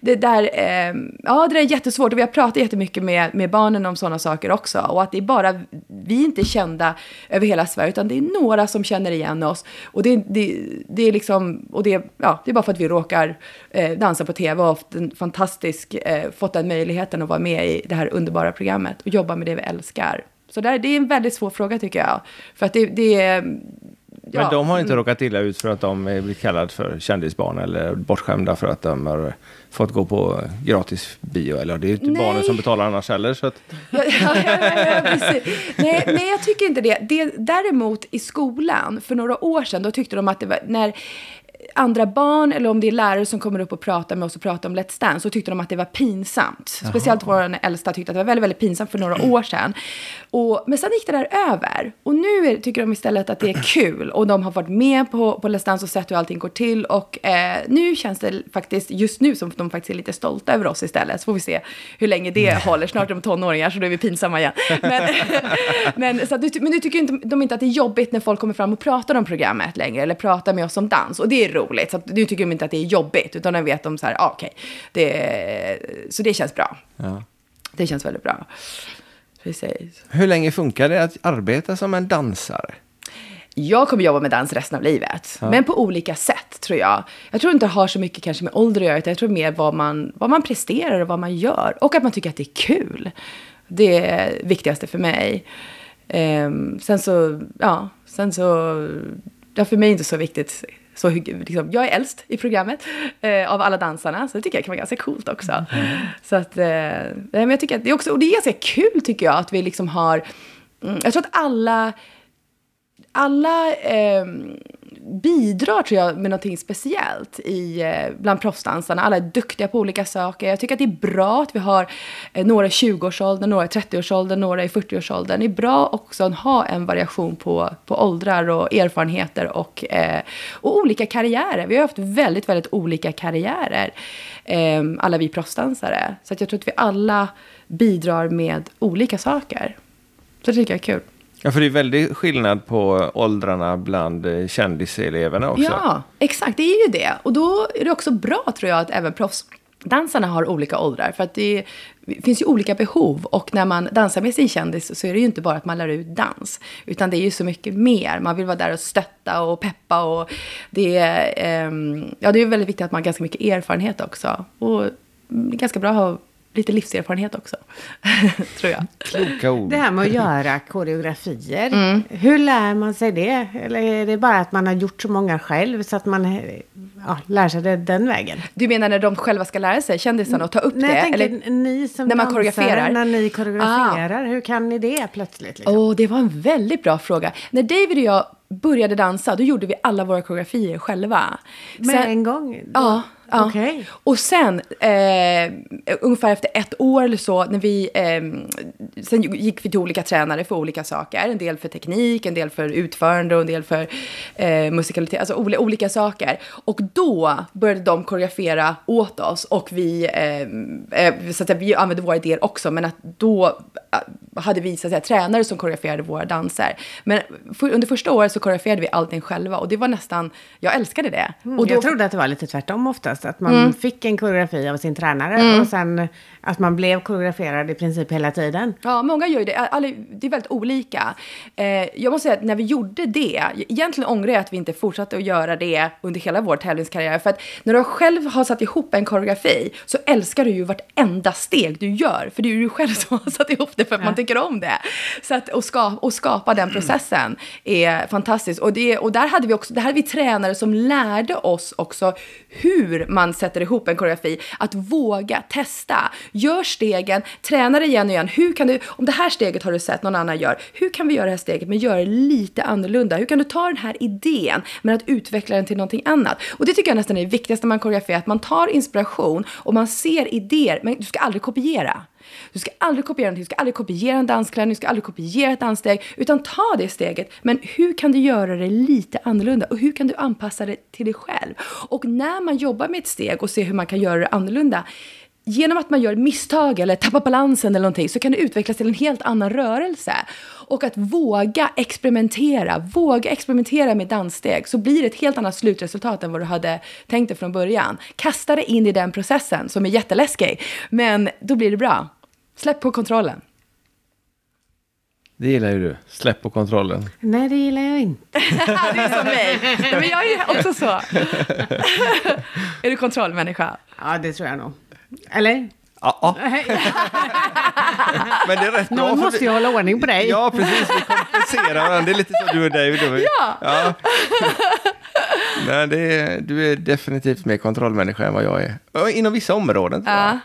det där, eh, ja det är jättesvårt och vi har pratat jättemycket med, med barnen om sådana saker också. Och att det är bara, vi är inte kända över hela Sverige utan det är några som känner igen oss. Och det, det, det är liksom, och det, ja, det är bara för att vi råkar eh, dansa på tv och haft en fantastisk, eh, fått den möjligheten att vara med i det här underbara programmet och jobba med det vi älskar. Så där, det är en väldigt svår fråga tycker jag. För att det, det är... Ja. Men de har inte råkat illa ut för att de är blivit kallade för kändisbarn eller bortskämda för att de har fått gå på gratis bio. Eller det är ju inte barnen som betalar annars heller. Så att... ja, ja, ja, nej, nej, jag tycker inte det. det. Däremot i skolan, för några år sedan, då tyckte de att det var... När andra barn eller om det är lärare som kommer upp och pratar med oss och pratar om Let's Dance så tyckte de att det var pinsamt. Jaha. Speciellt vår äldsta tyckte att det var väldigt, väldigt pinsamt för några år sedan. Och, men sen gick det där över. Och nu är, tycker de istället att det är kul. Och de har varit med på, på Let's Dance och sett hur allting går till. Och eh, nu känns det faktiskt just nu som att de faktiskt är lite stolta över oss istället. Så får vi se hur länge det håller. Snart är de tonåringar så då är vi pinsamma igen. Men, men, så att, men nu tycker inte, de inte att det är jobbigt när folk kommer fram och pratar om programmet längre. Eller pratar med oss om dans. Och det är roligt. Så nu tycker de inte att det är jobbigt, utan de vet de så här, ah, okej, okay. så det känns bra. Ja. Det känns väldigt bra. Precis. Hur länge funkar det att arbeta som en dansare? Jag kommer jobba med dans resten av livet, ja. men på olika sätt tror jag. Jag tror inte det har så mycket kanske med ålder att göra, utan jag tror mer vad man, vad man presterar och vad man gör. Och att man tycker att det är kul. Det är det viktigaste för mig. Um, sen så, ja, sen så, ja, för mig är det inte så viktigt så liksom, jag är äldst i programmet eh, av alla dansarna, så det tycker jag kan vara ganska coolt också. Mm. Så att, eh, men jag tycker att det är också, och det är ganska kul tycker jag, att vi liksom har, mm, jag tror att alla, alla eh, bidrar tror jag med någonting speciellt i, eh, bland proffsdansarna. Alla är duktiga på olika saker. Jag tycker att det är bra att vi har eh, några i 20-årsåldern, några i 30-årsåldern, några i 40-årsåldern. Det är bra också att ha en variation på, på åldrar och erfarenheter och, eh, och olika karriärer. Vi har haft väldigt, väldigt olika karriärer, eh, alla vi proffsdansare. Så att jag tror att vi alla bidrar med olika saker. Så det tycker jag är kul. Ja, för det är väldigt skillnad på åldrarna bland kändiseleverna också. Ja, exakt. Det är ju det. Och då är det också bra, tror jag, att även proffsdansarna har olika åldrar. För att det finns ju olika behov. Och när man dansar med sin kändis så är det ju inte bara att man lär ut dans. Utan det är ju så mycket mer. Man vill vara där och stötta och peppa. Och det, är, um, ja, det är väldigt viktigt att man har ganska mycket erfarenhet också. Och det är ganska bra att ha lite livserfarenhet också, tror jag. Kloka ord. Det här med att göra koreografier, mm. hur lär man sig det? Eller är det bara att man har gjort så många själv så att man ja, lär sig det den vägen? Du menar när de själva ska lära sig, kändisarna, och ta upp Nej, det? Jag tänker, eller ni som när man dansare, koreograferar? När ni koreograferar, ah. hur kan ni det plötsligt? Liksom? Oh, det var en väldigt bra fråga. När David och jag började dansa, då gjorde vi alla våra koreografier själva. Med Sen, en gång? Ja. Ja. Okay. Och sen, eh, ungefär efter ett år eller så, när vi, eh, sen gick vi till olika tränare för olika saker. En del för teknik, en del för utförande och en del för eh, musikalitet, alltså olika saker. Och då började de koreografera åt oss och vi, eh, eh så att vi använde våra idéer också, men att då eh, hade vi så att säga, tränare som koreograferade våra danser. Men för, under första året så koreograferade vi allting själva och det var nästan, jag älskade det. Mm, och då, jag trodde att det var lite tvärtom oftast att man mm. fick en koreografi av sin tränare mm. och sen att man blev koreograferad i princip hela tiden. Ja, många gör ju det. Alla, det är väldigt olika. Eh, jag måste säga att när vi gjorde det, egentligen ångrar jag att vi inte fortsatte att göra det under hela vår tävlingskarriär. För att när du själv har satt ihop en koreografi så älskar du ju vartenda steg du gör. För det är ju du själv som har satt ihop det för att ja. man tycker om det. Så att, och, ska, och skapa den processen är fantastiskt. Och, det, och där hade vi också, där hade vi tränare som lärde oss också hur man sätter ihop en koreografi. Att våga testa. Gör stegen, träna det igen och igen. Hur kan du, om det här steget har du sett någon annan gör, hur kan vi göra det här steget men göra det lite annorlunda? Hur kan du ta den här idén men att utveckla den till någonting annat? Och det tycker jag nästan är det viktigaste när man koreograferar, att man tar inspiration och man ser idéer, men du ska aldrig kopiera. Du ska aldrig kopiera någonting, du ska aldrig kopiera en dansklänning, du ska aldrig kopiera ett danssteg, utan ta det steget. Men hur kan du göra det lite annorlunda och hur kan du anpassa det till dig själv? Och när man jobbar med ett steg och ser hur man kan göra det annorlunda, genom att man gör misstag eller tappar balansen eller någonting så kan det utvecklas till en helt annan rörelse. Och att våga experimentera, våga experimentera med danssteg så blir det ett helt annat slutresultat än vad du hade tänkt dig från början. Kasta dig in i den processen som är jätteläskig, men då blir det bra. Släpp på kontrollen. Det gillar ju du. Släpp på kontrollen. Nej, det gillar jag inte. det är som mig. Men jag är också så. är du kontrollmänniska? Ja, det tror jag nog. Eller? Ja, ja. Men det är rätt bra. Någon för måste vi- ju hålla ordning på dig. Ja, precis. Vi kompenserar varandra. Det är lite så du och David. Ja. ja. Nej, det är, du är definitivt mer kontrollmänniska än vad jag är. Inom vissa områden. Ja.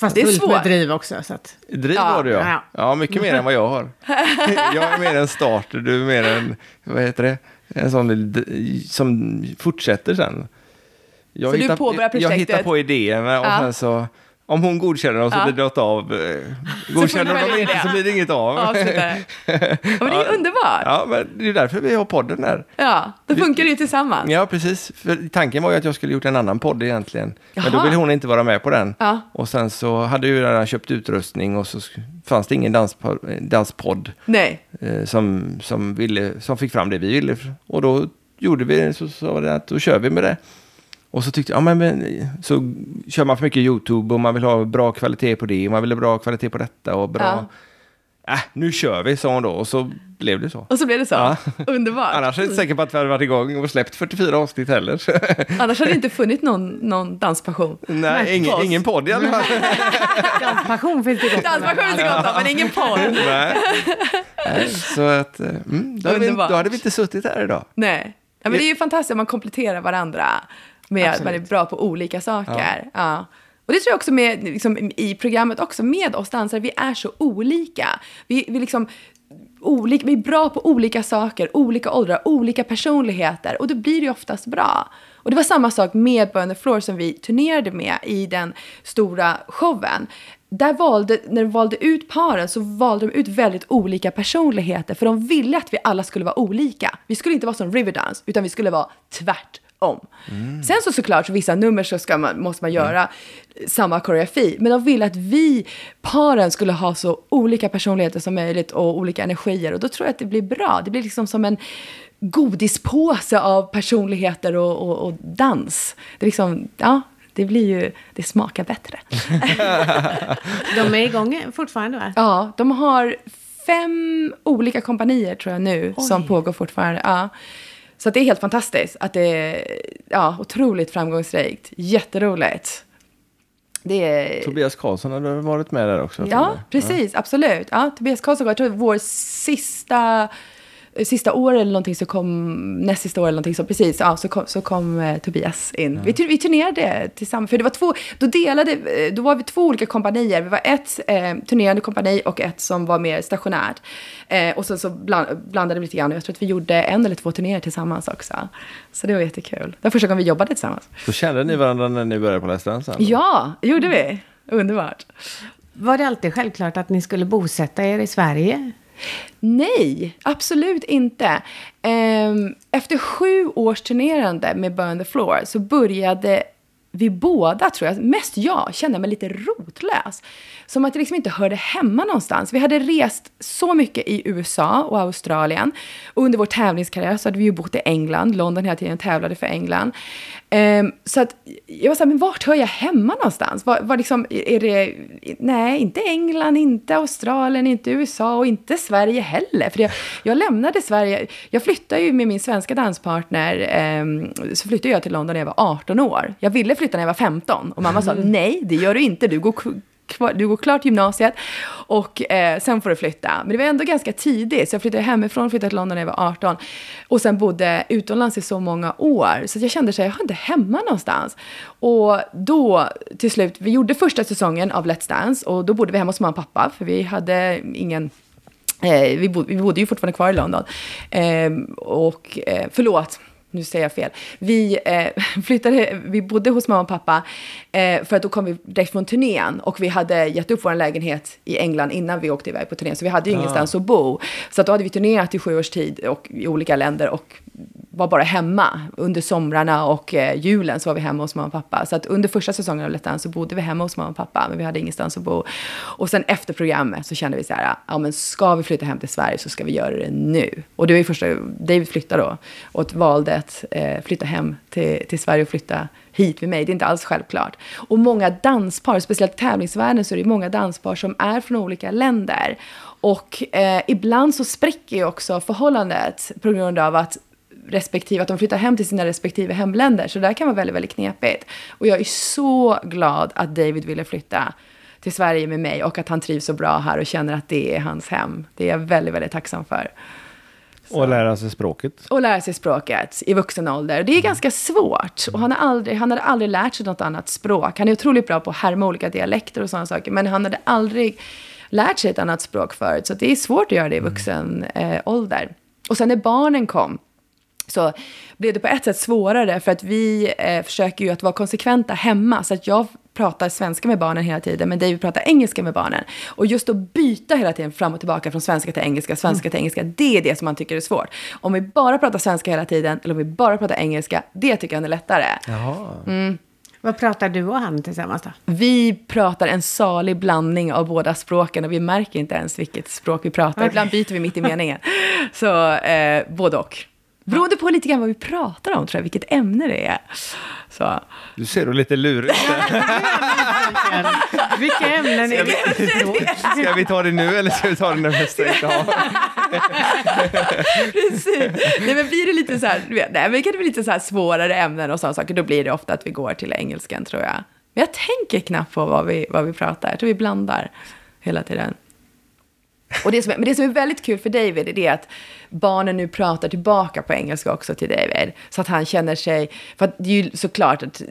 Fast Det är fullt med svårt. driv också. Så att. Driv Ja, har du ja. ja. Mycket mer än vad jag har. Jag är mer en starter, du är mer en, vad heter det, en sån som fortsätter sen. Jag Så du påbörjar Jag projektet? hittar på idéerna och Ja. sen så, om hon godkänner dem så Ja. blir det något av. eh, Godkänner följer de inte det. så blir det inget av. Ja, men det är underbart. Ja, men det är därför vi har podden där. Ja, då funkar det ju tillsammans. Ja, precis. För tanken var ju att jag skulle gjort en annan podd egentligen. Men då Jaha. ville hon inte vara med på den. Ja. Och sen så hade jag ju redan köpt utrustning och så fanns det ingen danspodd, danspodd Nej. eh, som, som, ville, som fick fram det vi ville. Och då gjorde vi det, så sa det att då kör vi med det. Och så tyckte jag, ja men, så kör man för mycket YouTube och man vill ha bra kvalitet på det och man vill ha bra kvalitet på detta och bra... Äh, nu kör vi, sa hon då. Och så blev det så. Och så blev det så. Ja. Underbart. Annars är jag inte säker på att vi hade varit igång och släppt 44 avsnitt heller. Annars hade det inte funnits någon, någon danspassion. Nej, ingen, ingen podd i alla fall. Danspassion finns det gott. Danspassion är så gott om, men ingen podd. Nej. Nej, Så att, eh, mm, då, hade vi, då hade vi inte suttit här idag. Nej. Ja, men det är ju fantastiskt om man kompletterar varandra med att man är Absolut. bra på olika saker. Ja. Och det tror jag också med, liksom, i programmet också, med oss dansare, vi är så olika. Vi, vi, liksom, olika, vi är bra på olika saker, olika åldrar, olika personligheter och då blir det ju oftast bra. Och det var samma sak med Burn the Floor som vi turnerade med i den stora showen. Där valde, när de valde ut paren så valde de ut väldigt olika personligheter för de ville att vi alla skulle vara olika. Vi skulle inte vara som Riverdance utan vi skulle vara tvärtom. Sen så såklart, så vissa nummer så ska man, måste man göra samma koreografi. Men de ville att vi, paren, skulle ha så olika personligheter som möjligt och olika energier. Och då tror jag att det blir bra. Det blir liksom som en godispåse av personligheter och, och, och dans. Det är liksom, ja, det blir ju, det smakar bättre. De är igång fortfarande va? Ja, de har fem olika kompanier tror jag nu som pågår fortfarande. Ja. Så det är helt fantastiskt att det är ja, otroligt framgångsrikt. Jätteroligt. Är... Tobias Karlsson hade varit med där också. Ja, precis. Absolut. Ja, Tobias Karlsson, jag tror vår sista, sista år eller någonting så kom, näst sista år eller någonting så precis, ja, så kom, så kom eh, Tobias in. Vi, tur- vi turnerade tillsammans, för det var två, då delade, eh, då var vi två olika kompanier. Vi var ett eh, turnerande kompani och ett som var mer stationärt. Eh, och sen så bland, blandade vi lite grann och jag tror att vi gjorde en eller två turnéer tillsammans också. Så det var jättekul. Det var första gången vi jobbade tillsammans. Så kände ni varandra när ni började på Let's Dance? Ja, gjorde vi. Underbart. Var det alltid självklart att ni skulle bosätta er i Sverige? Nej, absolut inte. Ehm, efter sju års turnerande med Burn the Floor så började vi båda, tror jag, mest jag, kände mig lite rotlös. Som att jag liksom inte hörde hemma någonstans. Vi hade rest så mycket i USA och Australien. Och under vår tävlingskarriär så hade vi ju bott i England, London hela tiden, tävlade för England. Um, så att jag var såhär, men vart hör jag hemma någonstans? Var, var liksom, är det, nej, inte England, inte Australien, inte USA och inte Sverige heller. För jag, jag lämnade Sverige, jag flyttade ju med min svenska danspartner, um, så flyttade jag till London när jag var 18 år. Jag ville flytta när jag var 15 och mamma sa, nej, det gör du inte, du går, du går klart gymnasiet och eh, sen får du flytta. Men det var ändå ganska tidigt, så jag flyttade hemifrån, flyttade till London när jag var 18 och sen bodde utomlands i så många år. Så jag kände att jag har inte hemma någonstans. Och då till slut, vi gjorde första säsongen av Let's Dance och då bodde vi hemma hos mamma och pappa för vi hade ingen Eh, vi, bod, vi bodde ju fortfarande kvar i London. Eh, och eh, förlåt, nu säger jag fel. Vi eh, flyttade, vi bodde hos mamma och pappa eh, för att då kom vi direkt från turnén och vi hade gett upp vår lägenhet i England innan vi åkte iväg på turnén. Så vi hade ju ah. ingenstans att bo. Så att då hade vi turnerat i sju års tid och, i olika länder och var bara hemma. Under somrarna och eh, julen så var vi hemma hos mamma och pappa. Så att under första säsongen av Let's så bodde vi hemma hos mamma och pappa, men vi hade ingenstans att bo. Och sen efter programmet så kände vi så här, ja men ska vi flytta hem till Sverige så ska vi göra det nu. Och det var ju första, David flyttade då och valde att eh, flytta hem till, till Sverige och flytta hit med mig. Det är inte alls självklart. Och många danspar, speciellt i tävlingsvärlden, så är det många danspar som är från olika länder. Och eh, ibland så spricker ju också förhållandet på grund av att respektive, att de flyttar hem till sina respektive hemländer. Så det där kan vara väldigt, väldigt knepigt. Och jag är så glad att David ville flytta till Sverige med mig och att han trivs så bra här och känner att det är hans hem. Det är jag väldigt, väldigt tacksam för. Så. Och lära sig språket. Och lära sig språket i vuxen ålder. Det är ganska svårt. Och han, har aldrig, han hade aldrig lärt sig något annat språk. Han är otroligt bra på att härma olika dialekter och sådana saker. Men han hade aldrig lärt sig ett annat språk förut. Så det är svårt att göra det i vuxen eh, ålder. Och sen när barnen kom så blev det på ett sätt svårare för att vi eh, försöker ju att vara konsekventa hemma. Så att jag pratar svenska med barnen hela tiden, men David pratar engelska med barnen. Och just att byta hela tiden fram och tillbaka från svenska till engelska, svenska mm. till engelska, det är det som man tycker är svårt. Om vi bara pratar svenska hela tiden, eller om vi bara pratar engelska, det tycker han är lättare. Jaha. Mm. Vad pratar du och han tillsammans då? Vi pratar en salig blandning av båda språken och vi märker inte ens vilket språk vi pratar. Okay. Ibland byter vi mitt i meningen. Så eh, både och. Beroende på lite grann vad vi pratar om, tror jag, vilket ämne det är. Så. Du ser då lite lurig ut. Vilka ämnen är det? Ska vi ta det nu eller ska vi ta det när nästa inte har? Precis. Nej, men blir det lite så här, nej, men kan det bli lite så här svårare ämnen och sådana saker, då blir det ofta att vi går till engelskan, tror jag. Men jag tänker knappt på vad vi, vad vi pratar. Jag tror vi blandar hela tiden. Och det som, men det som är väldigt kul för David är det att barnen nu pratar tillbaka på engelska också till David. Så att han känner sig, för det är ju såklart att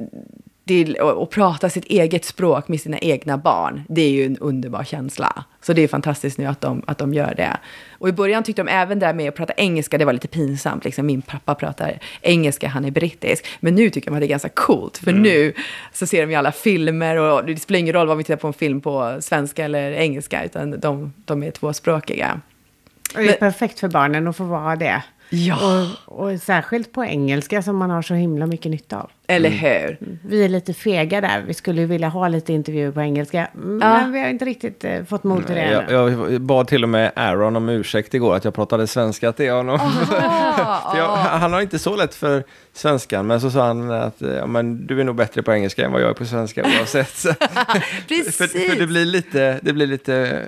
det, att prata sitt eget språk med sina egna barn, det är ju en underbar känsla. Så det är fantastiskt nu att de, att de gör det. Och i början tyckte de även det där med att prata engelska, det var lite pinsamt. Liksom. Min pappa pratar engelska, han är brittisk. Men nu tycker de att det är ganska coolt, för mm. nu så ser de ju alla filmer och det spelar ingen roll om vi tittar på en film på svenska eller engelska, utan de, de är tvåspråkiga. Och det är perfekt för barnen att få vara det. Ja. Och, och, särskilt på engelska som man har så himla mycket nytta av. Eller mm. hur? Mm. Vi är lite fega där. Vi skulle ju vilja ha lite intervjuer på engelska. Men ja. vi har inte riktigt eh, fått mod till det jag, jag, bad till och med Aaron om ursäkt igår att jag pratade svenska till honom. jag, han har inte så lätt för svenskan, men så sa han att ja, men du är nog bättre på engelska än vad jag är på svenska oavsett. Precis. för, för det blir lite... Det blir lite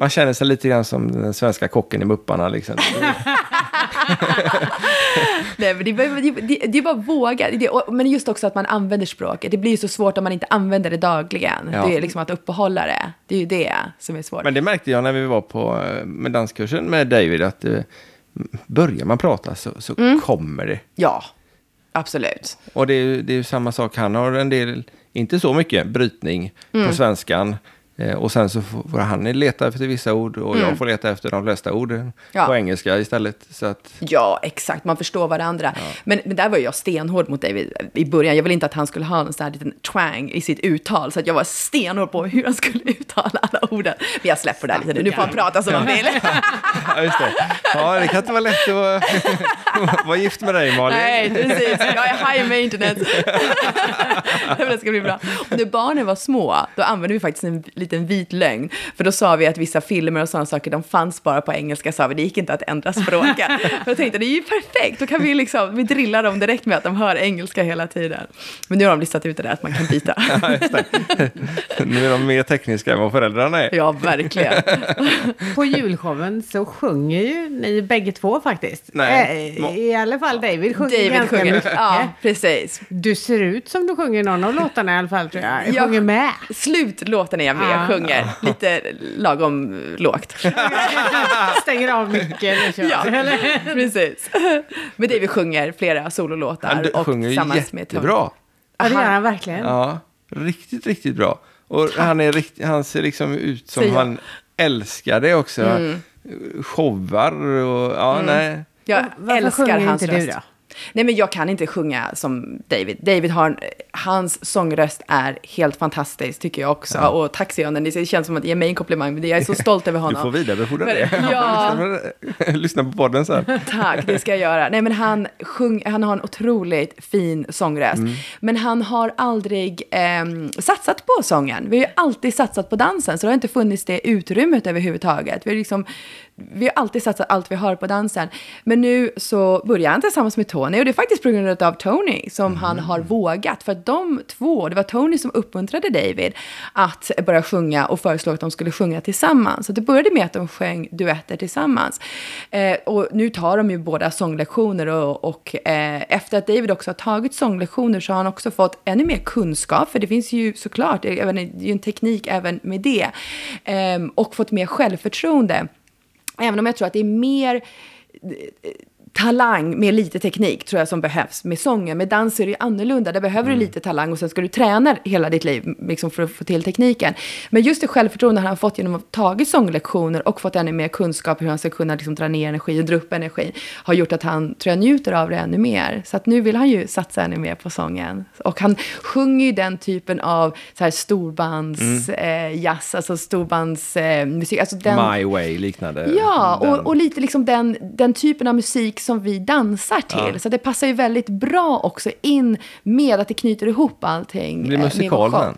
man känner sig lite grann som den svenska kocken i Mupparna. Liksom. Nej, men det, det, det, det är bara våga. Det, men just också att man använder språket. Det blir ju så svårt om man inte använder det dagligen. Ja. Det är liksom att uppehålla det. Det är ju det som är svårt. Men det märkte jag när vi var på eh, med danskursen med David. Att uh, börjar man prata så, så mm. kommer det. Ja, absolut. Och det är, det är ju samma sak. Han har en del, inte så mycket brytning mm. på svenskan. Eh, och sen så får han leta efter vissa ord och mm. jag får leta efter de flesta ord ja. på engelska istället. Så att... Ja, exakt. Man förstår varandra. Ja. Men, men där var jag stenhård mot David i början. Jag ville inte att han skulle ha en sån här liten twang i sitt uttal. Så att jag var stenhård på hur han skulle uttala alla orden. Men jag släpper det här lite nu. Nu får han prata som han vill. ja, just det. Ja, det kan inte vara lätt att vara gift med dig, Malin. Nej, precis. Jag är high maintenance. det ska bli bra. Och när barnen var små, då använde vi faktiskt en liten liten vit lögn. För då sa vi att vissa filmer och sådana saker, de fanns bara på engelska, sa vi. Det gick inte att ändra språket. jag tänkte, det är ju perfekt, då kan vi liksom, vi drillar dem direkt med att de hör engelska hela tiden. Men nu har de listat ut det där att man kan byta. ja, nu är de mer tekniska än vad föräldrarna är. Ja, verkligen. på julshowen så sjunger ju ni bägge två faktiskt. Nej, äh, i alla fall David sjunger David ganska sjunger. mycket. Ja, precis. Du ser ut som du sjunger någon av låtarna i alla fall tror jag. Jag Jag- sjunger med. Slutlåten är jag med, Ja. sjunger lite lagom lågt. Stänger av kör. Ja, precis. Men David sjunger flera sololåtar. Och tillsammans med Tony. Ja, det gör han verkligen. Ja, riktigt, riktigt bra. Och han, är rikt, han ser liksom ut som Säger jag. han älskar det också. Mm. Showar och ja, nej. Jag Varför älskar hans inte du röst. då? Nej, men jag kan inte sjunga som David. David har, en- hans sångröst är helt fantastisk, tycker jag också. Och tack Sionen, det känns som att ge mig en komplimang, men jag är så stolt över Du honom. får vidarebefordra det. Ja. lyssna, på, lyssna på podden sen. Tack, det ska jag göra. Nej, men han, sjung, han har en otroligt fin sångröst. Mm. Men han har aldrig ehm, satsat på sången. Vi har ju alltid satsat på dansen, så det har inte funnits det utrymmet överhuvudtaget. Vi har, liksom, vi har alltid satsat allt vi har på dansen. Men nu så börjar han tillsammans med Tony, och det är faktiskt på grund av Tony som han Mm. har vågat. För att de två, det var Tony som uppmuntrade David att börja sjunga och föreslog att de skulle sjunga tillsammans. Så det började med att de sjöng duetter tillsammans. Eh, och nu tar de ju båda sånglektioner och, och eh, efter att David också har tagit sånglektioner så har han också fått ännu mer kunskap, för det finns ju såklart även, det är ju en teknik även med det. Eh, och fått mer självförtroende. Även om jag tror att det är mer eh, talang med lite teknik tror jag som behövs. Med sången, med dans är det ju annorlunda. Där behöver du lite talang och sen ska du träna hela ditt liv liksom för att få till tekniken. Men just det självförtroende han har fått genom att ha tagit sånglektioner och fått ännu mer kunskap hur han ska kunna liksom dra ner energi och dra upp energi har gjort att han tror jag njuter av det ännu mer. Så att nu vill han ju satsa ännu mer på sången. Och han sjunger ju den typen av så här storbands eh, jazz, alltså storbandsmusik. Eh, alltså den, My Way liknande. Ja, och, och lite liksom den, den typen av musik som vi dansar till. Så det passar ju väldigt bra också in med att det knyter ihop allting. Det blir eh,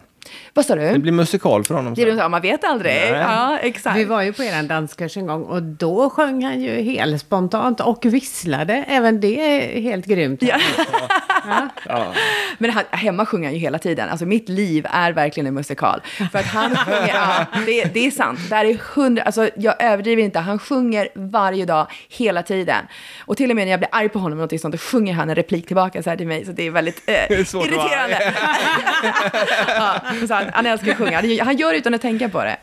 Vad sa du? Det blir musikal för honom Det är det, man vet aldrig. Nej. Ja, exakt. Vi var ju på er danskurs en gång och då sjöng han ju helt spontant och visslade. Även det är helt grymt. Ja. Ja. Men han, hemma sjunger han ju hela tiden. Alltså mitt liv är verkligen en musikal. För att han sjunger, ja, det, det är sant. Det här är hundra, alltså jag överdriver inte. Han sjunger varje dag, hela tiden. Och till och med när jag blir arg på honom eller någonting sånt, då sjunger han en replik tillbaka så här till mig. Så det är väldigt eh, är att vara irriterande. ja, så han, han älskar att sjunga. Han- gör det utan att tänka på det.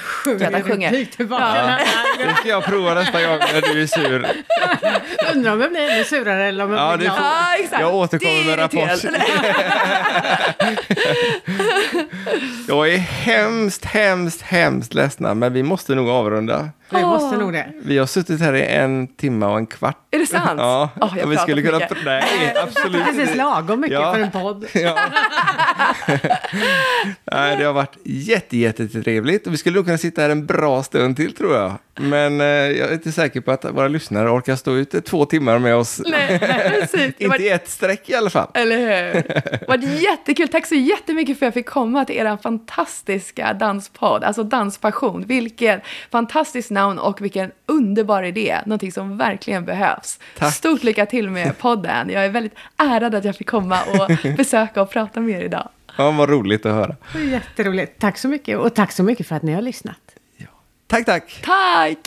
Sjunger att han sjunger. tillbaka. Det ska jag prova nästa gång när du är sur. Undrar om jag blir ännu surare eller om jag Ja, blir det glad. Ja, exakt. Jag återkommer med rapport. Jag är hemskt, hemskt, hemskt ledsna, men vi måste nog avrunda. Vi måste nog det. Vi har suttit här i en timme och en kvart. Är det sant? Ja, Åh, jag och vi skulle kunna... mycket. Nej, absolut Precis inte. lagom mycket Ja. för en podd. Ja. Nej, det har varit jätte, jättetrevligt och vi skulle nog kunna sitta här en bra stund till tror jag. Men eh, jag är inte säker på att våra lyssnare orkar stå ute två timmar med oss. Nej, precis. Det var inte i ett streck i alla fall. Eller hur? Det var jättekul. Tack så jättemycket för att jag fick komma till er fantastiska danspodd. Alltså Danspassion. Vilken fantastisk namn och vilken underbar idé. Någonting som verkligen behövs. Tack. Stort lycka till med podden. Jag är väldigt ärad att jag fick komma och besöka och prata med er idag. Ja, vad roligt att höra. Jätteroligt. Tack så mycket. Och tack så mycket för att ni har lyssnat. Tack, tack. Tack!